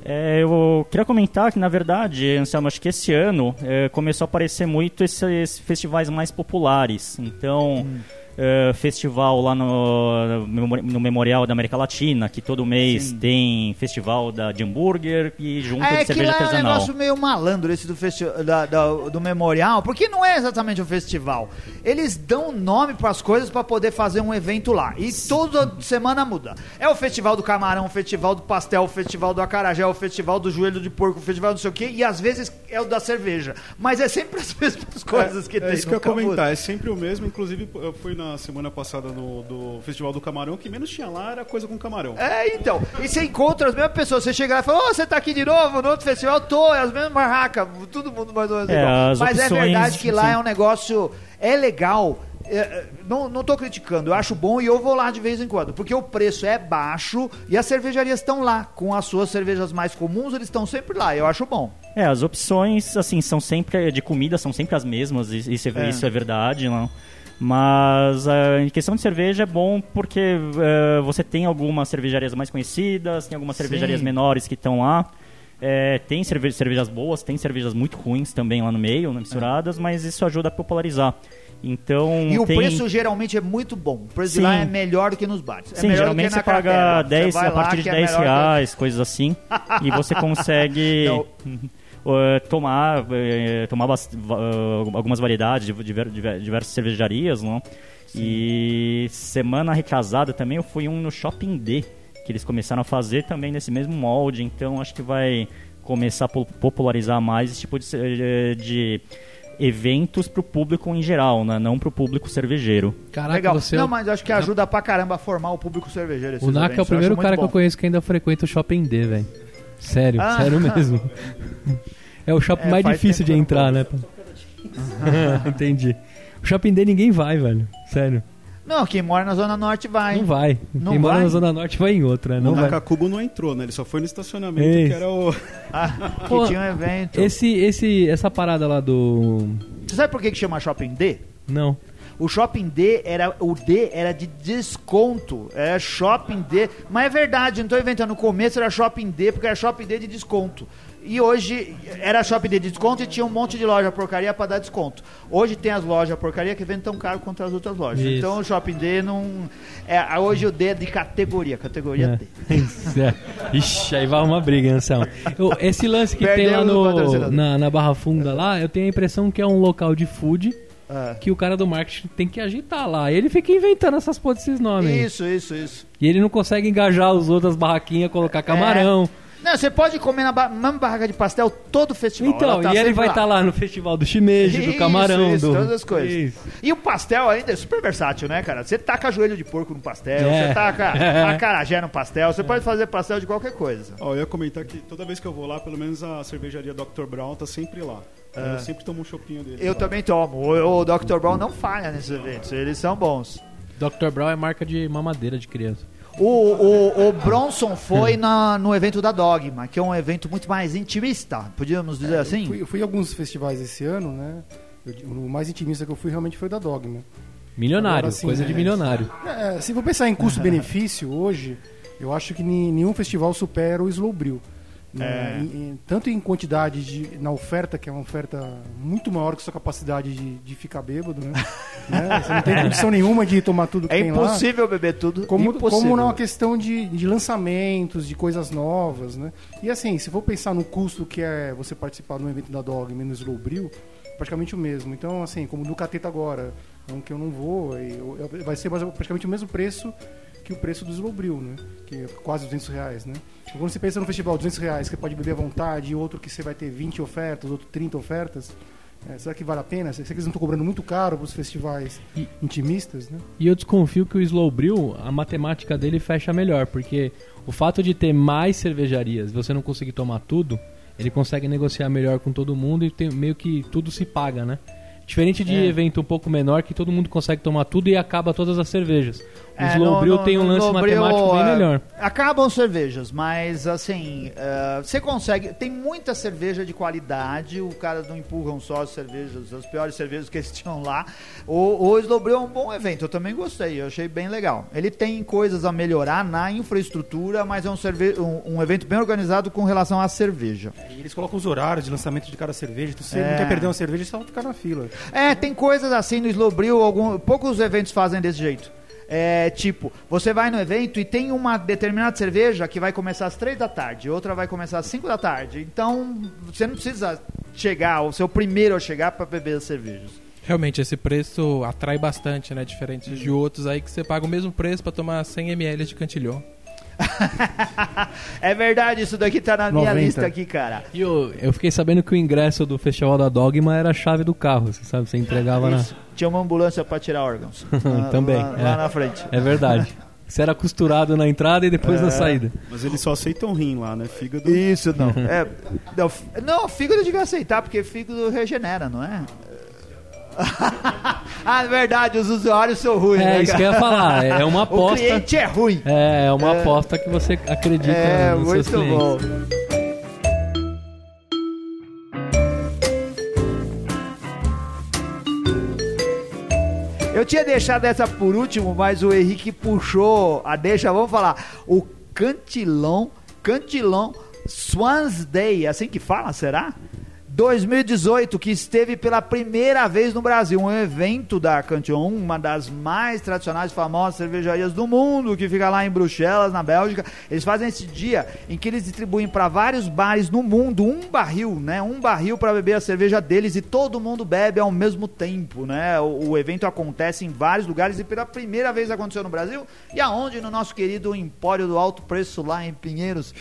É, eu queria comentar que, na verdade, Anselmo, acho que esse ano é, começou a aparecer muito esses festivais mais populares. Então, é, festival lá no, no Memorial da América Latina, que todo mês Sim. tem festival da, de hambúrguer e junto É de que cerveja lá é um negócio meio malandro esse do, festi da- da- do memorial, porque não é exatamente um festival. Eles dão nome para as coisas para poder fazer um evento lá. E toda semana muda. É o festival do camarão, o festival do pastel, o festival do acarajé, o festival do joelho de porco, o festival do não sei o quê, e às vezes é o da cerveja. Mas é sempre as mesmas coisas que é, tem. É isso que eu ia comentar, é sempre o mesmo. Inclusive, eu fui na semana passada no do Festival do Camarão, o que menos tinha lá era coisa com camarão. É, então. E você encontra as mesmas pessoas. Você chega lá e fala, ô, você tá aqui de novo no outro festival? Tô, é as mesmas barracas, todo mundo mais ou menos É, igual. as Mas é opções, verdade que lá sim. é um negócio. É legal. é, é, não, não tô criticando, eu acho bom e eu vou lá de vez em quando, porque o preço é baixo e as cervejarias estão lá. Com as suas cervejas mais comuns, eles estão sempre lá, eu acho bom. É, as opções, assim, são sempre de comida, são sempre as mesmas, isso é, É. isso é verdade, não? Mas ah, em questão de cerveja é bom porque eh, você tem algumas cervejarias mais conhecidas, tem algumas Sim. cervejarias menores que estão lá. É, tem cerve cervejas boas, tem cervejas muito ruins também lá no meio, né, misturadas, mas isso ajuda a popularizar. Então E o tem... preço geralmente é muito bom. O preço de Sim. lá é melhor do que nos bares. É Sim, geralmente você paga cartela. Você 10, vai a partir de que é 10 melhor que- reais, coisas assim, e você consegue Não. eh, tomar, eh, tomar eh, algumas variedades de diver- diver- diversas cervejarias, não? E semana retrasada também eu fui um no Shopping D, que eles começaram a fazer também nesse mesmo molde, então acho que vai começar a po- popularizar mais esse tipo de, de eventos para o público em geral, né? não para o público cervejeiro. Caraca, Legal. você é Não, o- mas acho que ajuda pra caramba a formar o público cervejeiro. O Naka é o primeiro cara muito que eu bom. conheço que ainda frequenta o Shopping D, velho. Sério, Ah. sério mesmo. É o shopping É, mais difícil de entrar, né? Entendi. O Shopping D ninguém vai, velho. Sério. Não, quem mora na Zona Norte vai. Não vai. Não Quem mora vai? na Zona Norte vai em outra, não vai. Nakakubo não entrou, né? Ele só foi no estacionamento, que era o... Ah, que Pô, tinha um evento. Esse, esse, essa parada lá do. Você sabe por que, que chama Shopping D? Não. O Shopping D era. O D era de desconto. Era Shopping D. Mas é verdade, não tô inventando. No começo era Shopping D, porque era Shopping D de desconto. E hoje era Shopping D de desconto e tinha um monte de loja porcaria pra dar desconto. Hoje tem as lojas porcaria que vendem tão caro quanto as outras lojas. Isso. Então o Shopping D não. É, hoje o D é de categoria, categoria D. É. Ixi, aí vai uma briga, Anselmo. Esse lance que tem lá no, na, na Barra Funda lá, eu tenho a impressão que é um local de food Ah. que o cara do marketing tem que agitar lá. Ele fica inventando essas porra desses nomes. Isso, isso, isso. E ele não consegue engajar os outros barraquinhas, colocar camarão. Não, você pode comer na ba mesma barraca de pastel todo festival. Então, tá e ele vai lá. estar lá no festival do shimeji, do camarão, isso, do... todas as coisas. Isso. E o pastel ainda é super versátil, né, cara? Você taca joelho de porco no pastel, É. você taca acarajé no pastel, você pode fazer pastel de qualquer coisa. Ó, eu ia comentar que toda vez que eu vou lá, pelo menos a cervejaria Dr. Brown tá sempre lá. Eu sempre tomo um chopinho dele. Eu lá. também tomo. O, o Dr. Brown não falha nesses eventos, eles são bons. Dr. Brown é marca de mamadeira de criança. O, o, o Bronson foi na, no evento da Dogma, que é um evento muito mais intimista, podíamos dizer assim? Fui, eu fui em alguns festivais esse ano, né? Eu- o mais intimista que eu fui realmente foi o da Dogma. Milionário, Agora sim, coisa né? de milionário. É, se for pensar em custo-benefício hoje, eu acho que ni- nenhum festival supera o Slowbril. É. Em- em- tanto em quantidade de, na oferta, que é uma oferta muito maior que sua capacidade de, de ficar bêbado, né? Né? Você não tem condição nenhuma de tomar tudo que É tem lá. impossível beber tudo. Como, impossível. como na questão de, de lançamentos, de coisas novas, né? E assim, se for pensar no custo que é você participar de um evento da Dogma e no Slowbril, praticamente o mesmo. Então, assim, como no Cateta agora, um que eu não vou, eu- eu- vai ser praticamente o mesmo preço que o preço do Slowbril, né? Que é quase 200 reais, né? Então, quando você pensa no festival 200 reais, que você pode beber à vontade, e outro que você vai ter 20 ofertas, outro 30 ofertas, é, será que vale a pena? Será que eles não estão cobrando muito caro para os festivais E- intimistas, né? E eu desconfio que o Slowbril, a matemática dele fecha melhor, porque o fato de ter mais cervejarias, você não conseguir tomar tudo, ele consegue negociar melhor com todo mundo e tem, meio que tudo se paga, né? Diferente de É. evento um pouco menor que todo mundo consegue tomar tudo e acaba todas as cervejas. É, Slowbril tem um lance Slowbril, matemático bem é, melhor. Acabam cervejas, mas assim, é, você consegue. Tem muita cerveja de qualidade, o cara não empurram só as cervejas, as piores cervejas que eles tinham lá. O, o Slowbril é um bom evento, eu também gostei, eu achei bem legal. Ele tem coisas a melhorar na infraestrutura, mas é um, cerve um, um evento bem organizado com relação à cerveja. E eles colocam os horários de lançamento de cada cerveja. Então, se você É. não quer perder uma cerveja, é só ficar na fila. É, tem coisas assim no Slowbril, algum, poucos eventos fazem desse jeito. É, tipo, você vai no evento e tem uma determinada cerveja que vai começar às três da tarde, outra vai começar às 5 da tarde. Então, você não precisa chegar, ou ser o primeiro a chegar para beber as cervejas. Realmente, esse preço atrai bastante, né? Diferente de outros aí que você paga o mesmo preço pra tomar 100 ml de cantilhão. É verdade, isso daqui tá na minha 90. lista aqui, cara. E eu, eu fiquei sabendo que o ingresso do Festival da Dogma era a chave do carro, você sabe? Você entregava na. Isso. Tinha uma ambulância para tirar órgãos. Lá- Também, Lá, é. lá na frente. É verdade. Você era costurado na entrada e depois na saída. Mas eles só aceitam rim lá, né? Fígado. Isso, não. É, não, não, fígado devia aceitar, porque fígado regenera, não é? ah, é verdade, os usuários são ruins. É, né, isso que eu ia falar. É uma O aposta. cliente é ruim. É, é uma É. aposta que você acredita É, nos seus muito clientes. bom. Eu tinha deixado essa por último, mas o Henrique puxou a deixa. Vamos falar. O Cantilão, Cantilão Swans Day, assim que fala, será? 2018, que esteve pela primeira vez no Brasil, um evento da Cantillon, uma das mais tradicionais famosas cervejarias do mundo, que fica lá em Bruxelas, na Bélgica. Eles fazem esse dia em que eles distribuem para vários bares no mundo um barril, né? Um barril para beber a cerveja deles e todo mundo bebe ao mesmo tempo, né? O, o evento acontece em vários lugares e pela primeira vez aconteceu no Brasil. E aonde? No nosso querido Empório do Alto Preço, lá em Pinheiros.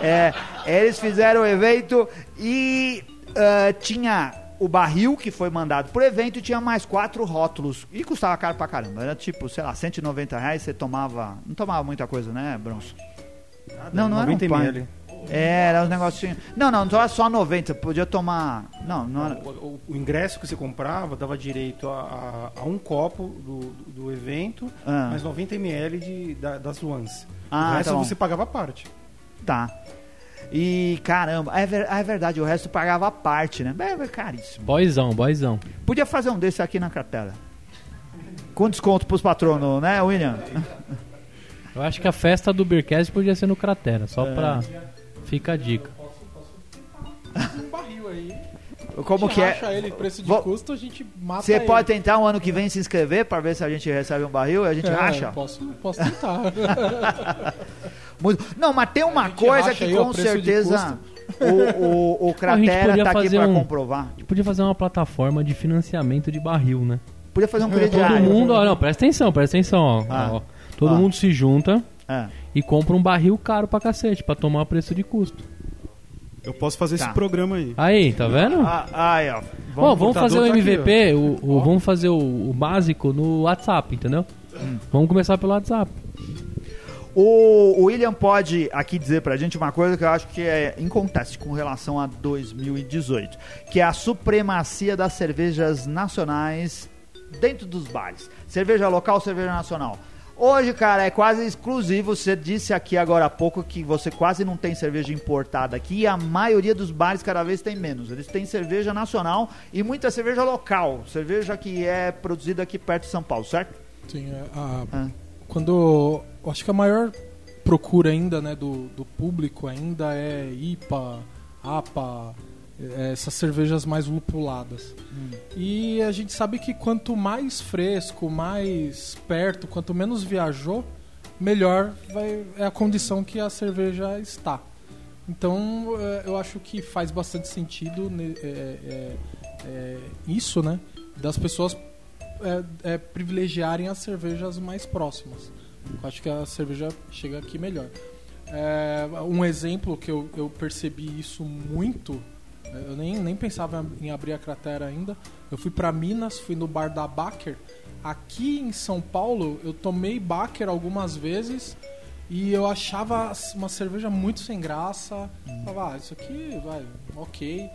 É, eles fizeram o evento e ah, tinha o barril que foi mandado pro evento e tinha mais quatro rótulos. E custava caro pra caramba. Era tipo, sei lá, 190 reais você tomava. Não tomava muita coisa, né, Bronson? Não, não era um 90 ml. É, era uns negocinhos. Não, não, não era só 90. Você podia tomar. Não, não era. O, o- o ingresso que você comprava dava direito a, a- a um copo do, do evento, Ah. mais 90 ml de, da- das Swans. Ah, o resto tá você pagava a parte. Tá. E caramba, é, ver- é verdade, o resto pagava a parte, né? É, é caríssimo. Boyzão, boyzão. Podia fazer um desse aqui na cartela. Com desconto pros patronos, né, William? Eu acho que a festa do Beercast podia ser no Cratera, só É. pra. Fica a dica. Um barril aí. Como a gente que é? acha ele preço de Vou- custo, a gente mata Você ele. pode tentar um ano que vem se inscrever para ver se a gente recebe um barril e a gente É, racha? Posso, posso tentar. Muito- Não, mas tem uma coisa que aí com certeza o, o, o Cratera podia tá aqui fazer para um- comprovar. A gente podia fazer uma plataforma de financiamento de barril, né? Podia fazer um Todo crediário. mundo, ó, não, presta atenção, presta atenção, ó. Ah. ó. Todo Ah. mundo se junta É. e compra um barril caro pra cacete, pra tomar preço de custo. Eu posso fazer Tá. esse programa aí. Aí, tá vendo? Ah, aí, ó. Vamos, vamos fazer o tá aqui, MVP, o, o- vamos fazer o, o básico no WhatsApp, entendeu? Hum. Vamos começar pelo WhatsApp. O, o William pode aqui dizer pra gente uma coisa que eu acho que é inconteste com relação a 2018, que é a supremacia das cervejas nacionais dentro dos bares. Cerveja local, cerveja nacional. Hoje, cara, é quase exclusivo. Você disse aqui agora há pouco que você quase não tem cerveja importada aqui e a maioria dos bares cada vez tem menos. Eles têm cerveja nacional e muita cerveja local, cerveja que é produzida aqui perto de São Paulo, certo? Sim, é, a- Ah. quando eu acho que a maior procura ainda né, do, do público ainda é IPA, APA, é, essas cervejas mais lupuladas. E a gente sabe que quanto mais fresco, mais perto, quanto menos viajou, melhor vai, é a condição que a cerveja está. Então é, eu acho que faz bastante sentido é, é, é, isso, né? Das pessoas é, privilegiarem as cervejas mais próximas. Eu acho que a cerveja chega aqui melhor. Um exemplo que eu, eu percebi isso muito, eu nem, nem pensava em abrir a cratera ainda. Eu fui para Minas, fui no bar da Baker. Aqui em São Paulo, eu tomei Baker algumas vezes e eu achava uma cerveja muito sem graça. Falava, ah, isso aqui vai, ok.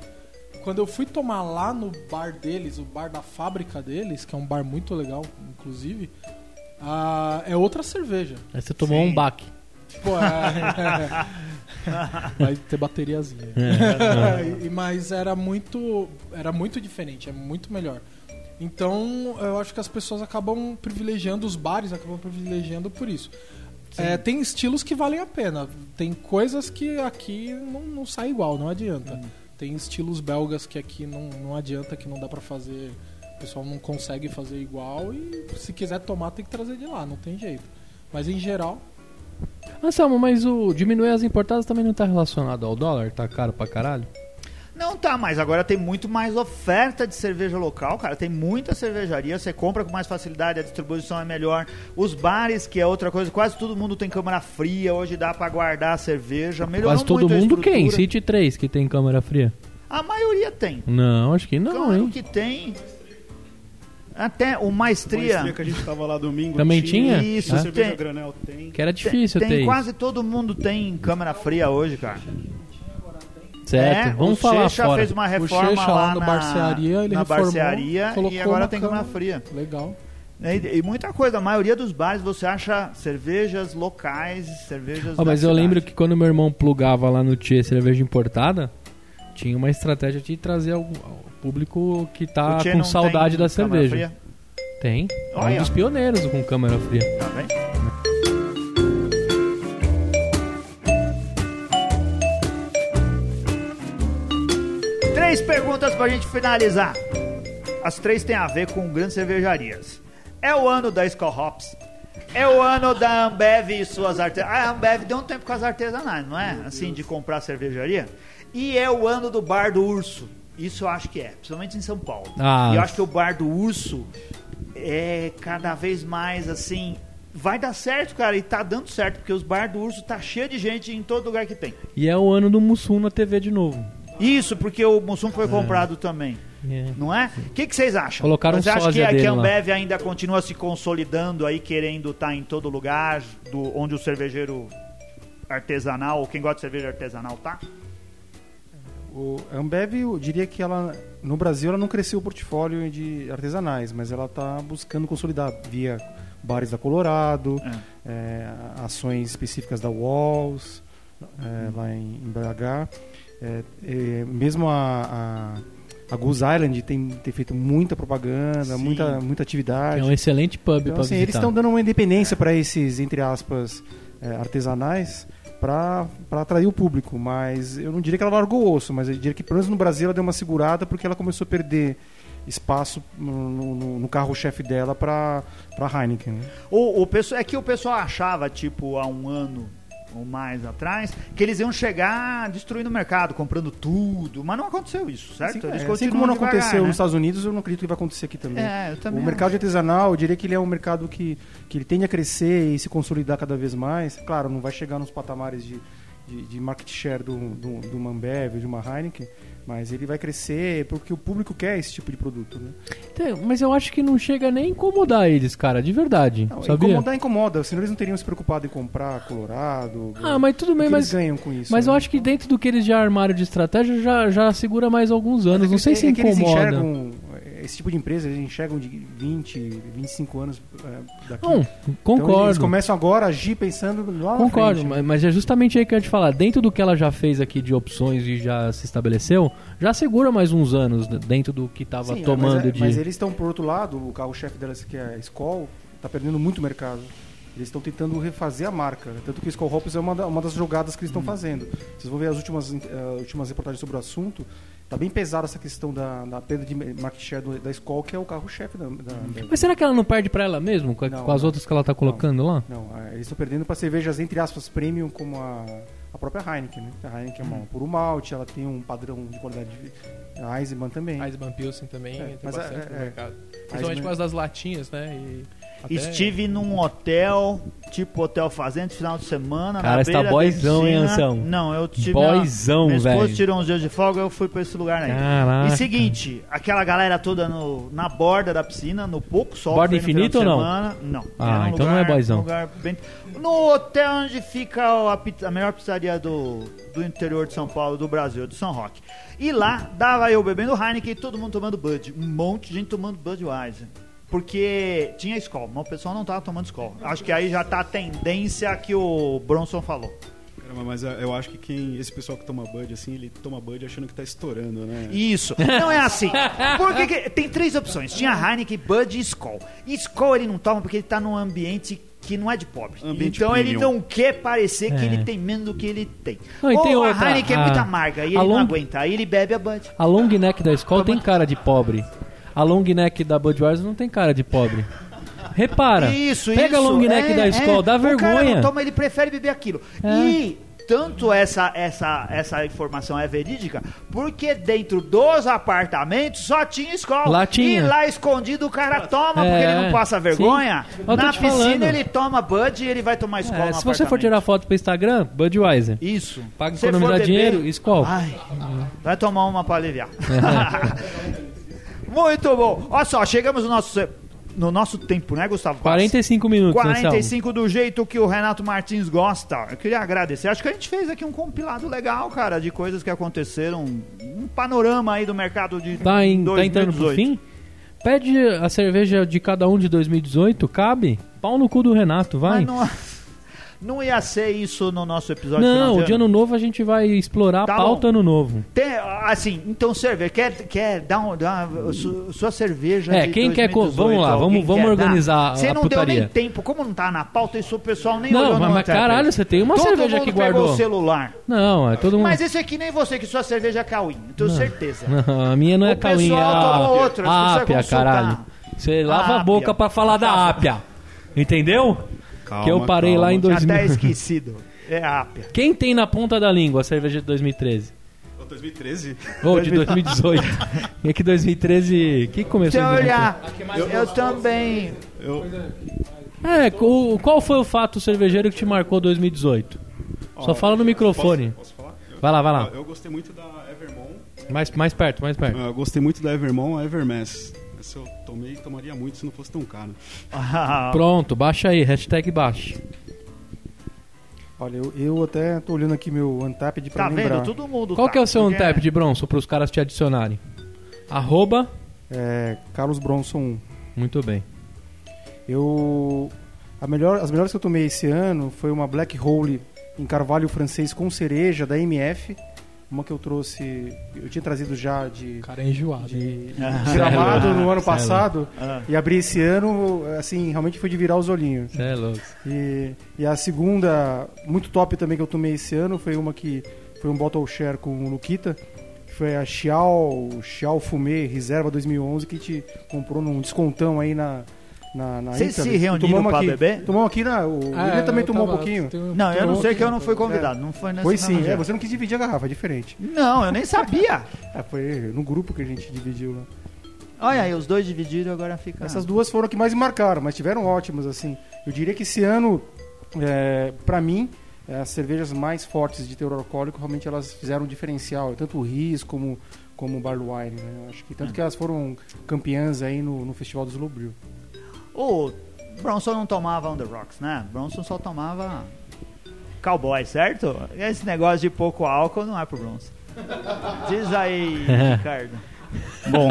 Quando eu fui tomar lá no bar deles, o bar da fábrica deles, que é um bar muito legal, inclusive, Ah, é outra cerveja. Aí você tomou Sim. um baque. Pô, é... Vai ter bateriazinha. É. E- Mas era muito, era muito diferente, é muito melhor. Então, eu acho que as pessoas acabam privilegiando, os bares acabam privilegiando por isso. É, tem estilos que valem a pena. Tem coisas que aqui não, não sai igual, não adianta. Tem estilos belgas que aqui não, não adianta, que não dá pra fazer. O pessoal não consegue fazer igual e se quiser tomar tem que trazer de lá, não tem jeito. Mas em geral, Anselmo, mas o diminuir as importadas também não tá relacionado ao dólar? Tá caro pra caralho? Não tá, mas agora tem muito mais oferta de cerveja local, cara. Tem muita cervejaria, você compra com mais facilidade, a distribuição é melhor. Os bares, que é outra coisa, quase todo mundo tem câmara fria, hoje dá pra guardar a cerveja. Melhorou Quase todo mundo quem? City 3 que tem câmera fria? A maioria tem. Não, acho que não, claro hein? que tem. Até o Maestria Maestria. que a gente tava lá domingo. Também tinha? Isso, A cerveja tem. granel tem. Que era difícil tem, ter tem isso. quase todo mundo tem câmera fria hoje, cara. Certo, É, vamos o falar Checha fora. fez uma reforma Checha lá lá no na Barcearia, ele na reformou, barcearia colocou e agora tem câmera fria. legal. E, e muita coisa, a maioria dos bares você acha cervejas locais, cervejas da mas eu cidade. lembro que quando meu irmão plugava lá no Tchê cerveja importada, tinha uma estratégia de trazer ao público que tá com saudade da cerveja. Tem. É um Olha. dos pioneiros com câmera fria. tá vendo? Três perguntas pra gente finalizar. As três têm a ver com grandes cervejarias. É o ano da Skull Hops. É o ano da Ambev e suas artesanais. A Ambev deu um tempo com as artesanais, não é? Assim, de comprar cervejaria. E é o ano do Bar do Urso. Isso eu acho que é, principalmente em São Paulo. Ah. E eu acho que o Bar do Urso é cada vez mais assim. Vai dar certo, cara, e tá dando certo, porque os bar do urso tá cheio de gente em todo lugar que tem. E é o ano do Mussum na TV de novo. Isso, porque o Mussum foi comprado também, É. não é? O que, que vocês acham? Colocaram Você um acha que, que a. Ambev ainda continua se consolidando aí, querendo estar em todo lugar, do, onde o cervejeiro artesanal, ou quem gosta de cerveja artesanal tá? O a Ambev, eu diria que ela no Brasil ela não cresceu o portfólio de artesanais, mas ela está buscando consolidar via bares da Colorado, é, ações específicas da Walls, é, lá em, em BH. É, é, mesmo a, a, a Goose Island tem, tem feito muita propaganda, Sim. muita, muita atividade. É um excelente pub Então, assim, eles estão dando uma independência para esses, entre aspas, é, artesanais para atrair o público. Mas eu não diria que ela largou o osso, mas eu diria que pelo menos no Brasil ela deu uma segurada porque ela começou a perder espaço no, no- no carro-chefe dela para Heineken. né? O, o pessoal, é que o pessoal achava, tipo, há um ano ou mais atrás, que eles iam chegar destruindo o mercado, comprando tudo, mas não aconteceu isso, certo? Assim, eles é, assim como não devagar, aconteceu né? nos Estados Unidos, eu não acredito que vai acontecer aqui também. É, também o mercado de artesanal, eu diria que ele é um mercado que, que ele tende a crescer e se consolidar cada vez mais. Claro, não vai chegar nos patamares de, de, de market share do, do, de uma Ambev, de uma Heineken, mas ele vai crescer porque o público quer esse tipo de produto. Né? Tem- Mas eu acho que não chega nem a incomodar eles, cara, de verdade. Não, sabia? incomodar, incomoda, senão eles não teriam se preocupado em comprar Colorado. Ah, mas tudo bem, mas. eles ganham com isso. Mas né? eu acho que dentro do que eles já armaram de estratégia já, já segura mais alguns anos. Mas é não que- sei se é que eles incomoda. enxergam, é, esse tipo de empresa, eles enxergam de 20, 25 anos é, daqui. Não, Então, concordo. eles começam agora a agir pensando lá Concordo, frente, né? mas, é justamente aí que eu ia te falar. Dentro do que ela já fez aqui de opções e já se estabeleceu, já segura mais uns anos dentro do que estava Sim, tomando mas, é- de. mas eles estão, por outro lado, o carro-chefe delas, que é a Skoll, está perdendo muito mercado. Eles estão tentando refazer a marca. né? Tanto que o Skoll Hops é uma, da- uma das jogadas que eles estão fazendo. Vocês vão ver as últimas, eh, últimas reportagens sobre o assunto. Está bem pesada essa questão da, da perda de market share do- da Skoll, que é o carro-chefe da, da Ambev. Mas será que ela não perde pra ela mesmo? Com, Não, com as não. outras que ela tá colocando lá? Não, eh, eles estão perdendo para cervejas, entre aspas, premium, como a, a própria Heineken. Né? A Heineken é Uhum. uma puro malte, ela tem um padrão de qualidade. De, a Eisenbahn também. A Eisman Pilsen também É, tem mas bastante é- no é- mercado. Principalmente Eisman- por causa das latinhas, né? E até- Estive num hotel, tipo hotel fazenda, final de semana. Cara, na você tá boyzão, hein. Anselmo? Não, eu tive. Boyzão, minha esposa velho. tirou uns dias de folga, eu fui pra esse lugar aí. Caraca. E seguinte, aquela galera toda no, na borda da piscina, no pouco sol. Borda infinita ou não? semana. Não. Ah, um então não é boyzão. um lugar bem- No hotel onde fica a, a melhor pizzaria do, do interior de São Paulo, do Brasil, do São Roque. E lá, dava eu bebendo Heineken e todo mundo tomando Bud. Um monte de gente tomando Budweiser. Porque tinha escola, mas o pessoal não tava tomando escola. Acho que aí já tá a tendência que o Bronson falou. Caramba, mas eu acho que quem. Esse pessoal que toma Bud, assim, ele toma Bud achando que tá estourando, né? Isso. Não é assim. Porque que- tem três opções. Tinha Heineken, Bud e Skol. E Skol ele não toma porque ele tá num ambiente que não é de pobre. Ambiente então ele premium. não quer parecer que É. ele tem menos do que ele tem. Não, e Ou tem a outra, Heineken é a- muito amarga e ele a não long- aguenta. Aí ele bebe a Bud. A long neck da escola tem cara de pobre. A long neck da Budweiser não tem cara de pobre. Repara. Isso, Pega isso. a long neck é, da escola, é. dá O vergonha. toma, ele prefere beber aquilo. É. E tanto essa, essa, essa informação é verídica, porque dentro dos apartamentos só tinha escola. Lá tinha. E lá escondido o cara toma, porque É, ele não passa vergonha. Na piscina falando. ele toma Bud e ele vai tomar escola É, se você for tirar foto pro Instagram, Budweiser. Isso. Paga economizar dinheiro, Skol. Ai, vai tomar uma pra aliviar. Muito bom. Olha só, chegamos no nosso, no nosso tempo, né, Gustavo? Quase. 45 minutos, Anselmo. 45 do jeito que o Renato Martins gosta. Eu queria agradecer. Acho que a gente fez aqui um compilado legal, cara, de coisas que aconteceram. Um panorama aí do mercado de Tá, em, tá 2018. entrando pro fim? Pede a cerveja de cada um de 2018, cabe? Pau no cu do Renato, vai. Mas não, não ia ser isso no nosso episódio Não, o de ano novo a gente vai explorar Tá a pauta bom. ano novo. Tem, assim, então cerveja, quer, quer dar, um, dar uma, su- sua cerveja É, de quem quer co- 2018, vamos lá, vamos- vamos quer organizar dar? Você a não deu putaria. nem tempo, como não tá na pauta, isso o pessoal nem Não, mas, mas caralho, você tem uma Todo cerveja mundo que guardou. o celular. Não, é todo mundo. Mas esse aqui nem você, que sua cerveja é Cauim, tenho certeza. Não, a minha não é Cauim, é a, outra, a você Ápia, caralho. Você lava a Ápia. boca pra falar da Ápia. Entendeu? Calma, que eu parei lá em Tinha 2000. até esquecido. É a Ápia. Quem tem na ponta da língua a cerveja de 2013? Ô, 2013? Ou de 2018? é que 2013. que começou em eu 2013? olhar, eu também... Eu, É, o- qual foi o fato cervejeiro que te marcou 2018? Só fala no microfone. Posso, posso falar? Eu, Vai lá, vai lá. Eu gostei muito da Evermont. Mais, mais perto, mais perto. Eu gostei muito da Evermont Evermass. Essa eu tomei tomaria muito se não fosse tão caro. Ah, Pronto, baixa aí, hashtag baixa. Olha, eu, eu até tô olhando aqui meu Untapped pra tá lembrar. vendo? Todo mundo Qual tá, que é o seu porque- untap de bronze para os caras te adicionarem? Arroba. É, Carlos Bronson 1. Muito bem. Eu a melhor, as melhores que eu tomei esse ano foi uma Black Hole em carvalho francês com cereja da MF, uma que eu trouxe, eu tinha trazido já de cara é enjoado. de, de gramado é no louco, ano é passado Ah. e abri esse ano, assim, realmente foi de virar os olhinhos. É louco. E, e a segunda, muito top também que eu tomei esse ano, foi uma que foi um bottle share com o Luquita, que foi a Xiao, Xiao Fumê Reserva 2011, que a gente comprou num descontão aí na na, na Vocês se reuniram aqui, beber? Tomamos aqui, na, o Ah, William também tomou um tava- pouquinho. tem- Não, eu não um sei que eu não fui convidado. Não foi nesse Foi sim, é, você não quis dividir a garrafa, é diferente. Não, eu nem sabia. É, foi no grupo que a gente dividiu lá. Olha aí, os dois dividiram, agora fica... Essas duas foram as que mais me marcaram, mas tiveram ótimas, assim. Eu diria que esse ano, é, para mim, é, as cervejas mais fortes de teor alcoólico, realmente elas fizeram um diferencial, tanto o Riz como, como o Barley Wine, né? Eu acho que tanto que elas foram campeãs aí no, no Festival do Slow Brew. O Bronson não tomava On The Rocks, né? Bronson só tomava cowboy, certo? Esse negócio de pouco álcool não é pro Bronson. Diz aí, Ricardo. Bom,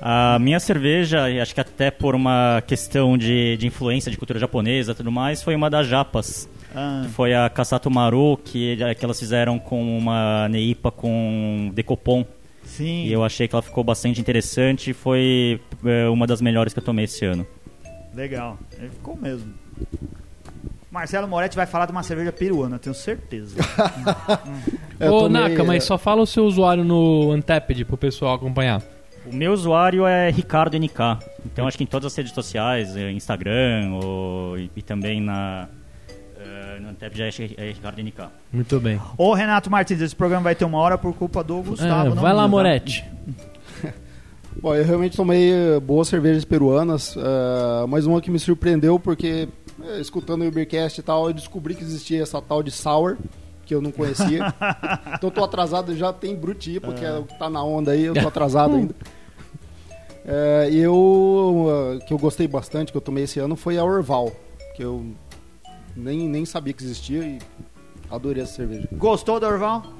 a, a minha cerveja, acho que até por uma questão de, de influência de cultura japonesa e tudo mais, foi uma das japas. Ah, Foi a Kasato Maru, que, que elas fizeram com uma neipa com decopom. Sim. E eu achei que ela ficou bastante interessante e foi é, uma das melhores que eu tomei esse ano. Legal. Ele ficou mesmo. Marcelo Moretti vai falar de uma cerveja peruana, tenho certeza. Eu Ô, tomei, Naka, mas só fala o seu usuário no Untapped pro pessoal acompanhar. O meu usuário é Ricardo NK. Então acho que em todas as redes sociais, eh, Instagram ou, e, e também na eh, no Antep já é, é Ricardo. Muito bem. Ô, Renato Martins, esse programa vai ter uma hora por culpa do Gustavo. É, não vai lá? Moretti. Bom, eu realmente tomei eh, boas cervejas peruanas, eh, mas uma que me surpreendeu porque, escutando o Ubercast e tal, eu descobri que existia essa tal de Sour, que eu não conhecia. então eu tô atrasado, já tem Brutipo, que é o que tá na onda aí, eu tô atrasado ainda. Eh, E eu, eh, que eu gostei bastante, que eu tomei esse ano, foi a Orval, que eu nem, nem sabia que existia e adorei essa cerveja. Gostou, Dorval?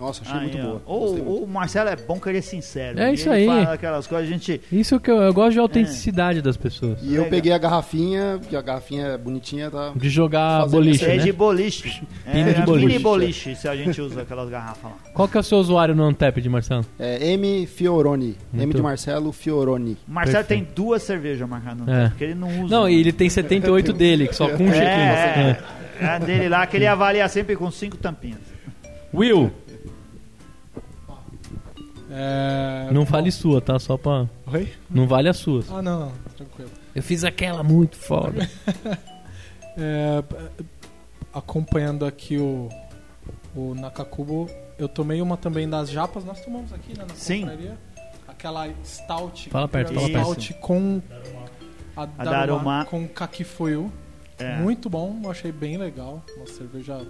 Nossa, achei Aí, muito ó. boa. O, Gostei muito. o Marcelo é bom querer sincero. É isso Ele aí. fala aquelas coisas, a gente. Isso que eu, eu gosto de autenticidade das pessoas. E eu peguei a garrafinha, que a garrafinha é bonitinha, tá? De jogar boliche, É né? de boliche. Pina é de é boliche. mini boliche, se a gente usa aquelas garrafas lá. Qual que é o seu usuário no Antep de Marcelo? É M Fioroni. M Muito. de Marcelo Fioroni. Marcelo Perfeito. tem duas cervejas marcadas no É. tempo, porque ele não usa. Não, e ele tem 78 dele, que só com um. É, É. é a dele lá, que ele avalia sempre com cinco tampinhas. Will, É... não fale sua, tá? Só pra. Oi? Não vale as suas. Ah, não, não, tranquilo. Eu fiz aquela muito foda. É, acompanhando aqui o, o Nakakubo, eu tomei uma também das japas, nós tomamos aqui né, na Sim. confraria. Aquela stout. Fala perto, fala perto. Stout com a, A Daruma, Daruma. com kakifuyu. É. Muito bom, eu achei bem legal. Uma cerveja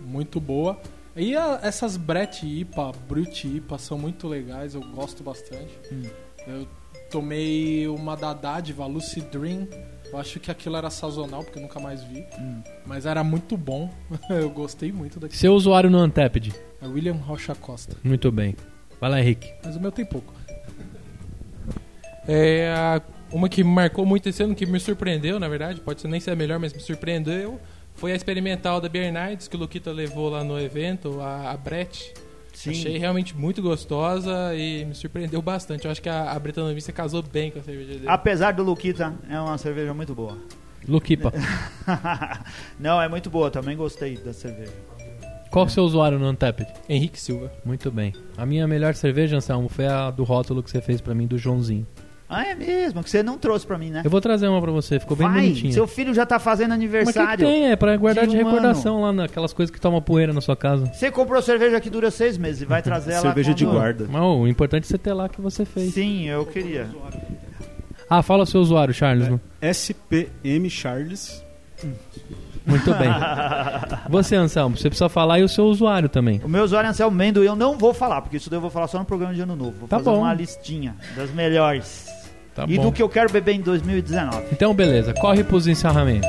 muito boa. E a- essas Brett IPA, Brut IPA são muito legais, eu gosto bastante. Hum. Eu tomei uma da Dádiva, Lucy Dream. Eu acho que aquilo era sazonal, porque eu nunca mais vi. Hum. Mas era muito bom. eu gostei muito daquilo. Seu usuário no Antepid. É William Rocha Costa. Muito bem. Vai lá, Henrique. Mas o meu tem pouco. É uma que me marcou muito esse ano, que me surpreendeu, na verdade, pode ser nem ser a melhor, mas me surpreendeu, foi a experimental da Bernardes, que o Luquita levou lá no evento, a, a Brett. Sim. Achei realmente muito gostosa e me surpreendeu bastante. Eu acho que a, a Bretanomista casou bem com a cerveja dele. Apesar do Luquita, é uma cerveja muito boa. Luquipa. Não, é muito boa, também gostei da cerveja. Qual o seu usuário no Antepid? Henrique Silva. Muito bem. A minha melhor cerveja, Anselmo, foi a do rótulo que você fez pra mim, do Joãozinho. Ah, é mesmo, que você não trouxe pra mim, né? Eu vou trazer uma pra você, ficou bem Vai, bonitinha. seu filho já tá fazendo Mas o que, aniversário. tem? É pra guardar de de, um recordação lá naquelas coisas que tomam poeira na sua casa. Você comprou cerveja que dura seis meses e vai trazer ela Cerveja de quando- guarda. Mas o importante é você ter lá que você fez. Sim, eu queria. Ah, fala o seu usuário, Charles. não? SPM Charles. Muito bem. Você, Anselmo, você precisa falar e o seu usuário também. O meu usuário é Anselmo Mendo e eu não vou falar, porque isso daí eu vou falar só no programa de ano novo. Vou Tá fazer bom. uma listinha das melhores. Tá e bom. do que eu quero beber em 2019. Então, beleza. Corre pros encerramentos.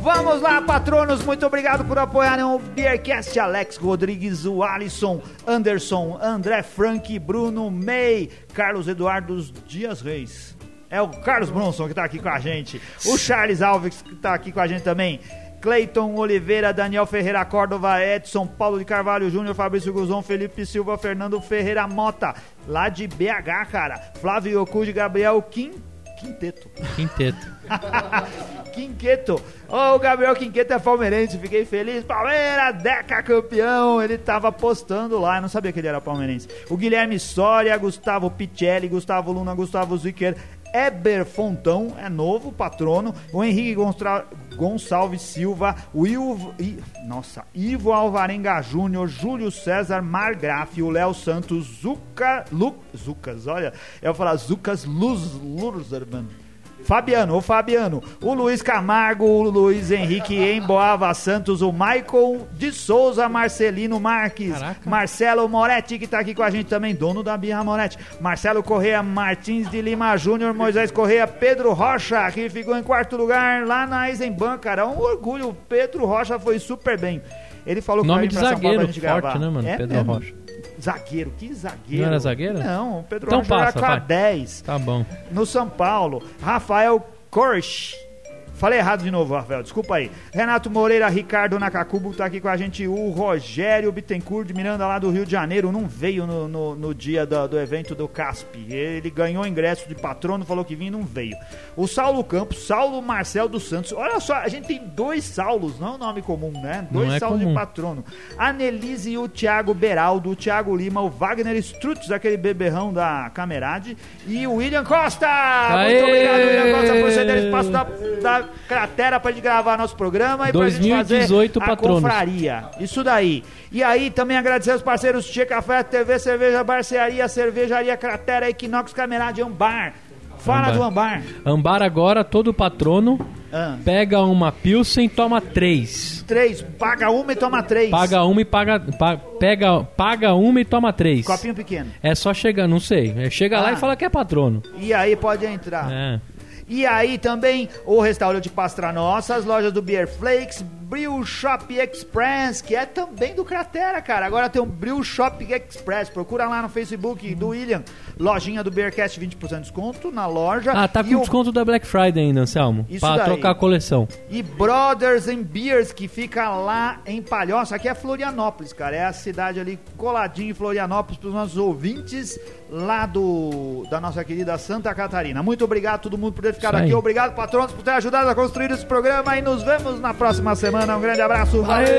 Vamos lá, patronos, muito obrigado por apoiarem o Beercast. Alex Rodrigues, o Alisson, Anderson, André Frank, Bruno May, Carlos Eduardo Dias Reis. É o Carlos Bronson que tá aqui com a gente. O Charles Alves que tá aqui com a gente também. Cleiton Oliveira, Daniel Ferreira Córdova, Edson, Paulo de Carvalho Júnior, Fabrício Guzon, Felipe Silva, Fernando Ferreira Mota, lá de BH, cara. Flávio Yokuji, Gabriel Quim, Quinteto. Quinteto. Quinqueto. Ô, o Gabriel Quinqueto é palmeirense, fiquei feliz. Palmeiras, Deca campeão. Ele tava postando lá, eu não sabia que ele era palmeirense. O Guilherme Soria, Gustavo Picelli, Gustavo Luna, Gustavo Zicker. Eber Fontão é novo patrono. O Henrique Gonçalves Silva. O Ivo, I- nossa, Ivo Alvarenga Júnior. Júlio César Margraf. O Léo Santos. Zuca, Lu, Zucas, olha. Eu ia falar Zucas Luz, Luzerman. Fabiano, o Fabiano, o Luiz Camargo, o Luiz Henrique Emboava Santos, o Michael de Souza Marcelino Marques, Caraca. Marcelo Moretti, que tá aqui com a gente também, dono da Birra Moretti, Marcelo Correia Martins de Lima Júnior, Moisés Correia, Pedro Rocha, que ficou em quarto lugar lá na Eisenbahn, cara, um orgulho, o Pedro Rocha foi super bem. Ele falou que Nome de vir pra São Paulo pra zagueiro gente forte, gravar. né, mano? É Pedro mesmo. Rocha. Zagueiro, que zagueiro. Não era zagueiro? Não, o Pedro Então Rocha era passa, com a vai. 10 Tá bom. no São Paulo. Rafael Korsch. Falei errado de novo, Rafael, desculpa aí. Renato Moreira, Ricardo Nakakubo tá aqui com a gente. O Rogério Bittencourt de Miranda, lá do Rio de Janeiro, não veio no, no, no dia do, do evento do CASP. Ele ganhou ingresso de patrono, falou que vinha e não veio. O Saulo Campos, Saulo Marcel dos Santos. Olha só, a gente tem dois Saulos, não é um nome comum, né? Dois Não é Saulos de comum. patrono. A Nelise e o Thiago Beraldo, o Thiago Lima, o Wagner Strutz, aquele beberrão da Camerade, e o William Costa! Aê! Muito obrigado, William Costa, por ceder espaço da, da cratera pra gente gravar nosso programa e pra gente 2018 fazer a confraria. Isso daí. E aí, também agradecer aos parceiros Tia Café, TV Cerveja, Barcearia, Cervejaria Cratera, Equinox Camerade, Ambar. Fala Ambar. do Ambar. Ambar agora, todo patrono, Ah, pega uma Pilsen, toma três. três, paga uma e toma três. Paga uma e paga. pa- pega, paga uma e toma três. Copinho pequeno. É só chegar, não sei. É, chega lá Ah. e fala que é patrono. E aí pode entrar. É. E aí também o restaurante Pastra Nossa, as lojas do Beer Flakes, Brew Shop Express, que é também do Cratera, cara. Agora tem um Brew Shop Express. Procura lá no Facebook do William. Lojinha do Beercast, 20% de desconto na loja. Ah, tá E com o- desconto da Black Friday ainda, Anselmo. Isso Pra daí. trocar a coleção. E Brothers and Beers, que fica lá em Palhoça. Aqui é Florianópolis, cara. É a cidade ali coladinho em Florianópolis para os nossos ouvintes lá do da nossa querida Santa Catarina. Muito obrigado a todo mundo por ter ficado aqui. Obrigado, patronos, por ter ajudado a construir esse programa. E nos vemos na próxima semana. Um grande abraço. Valeu!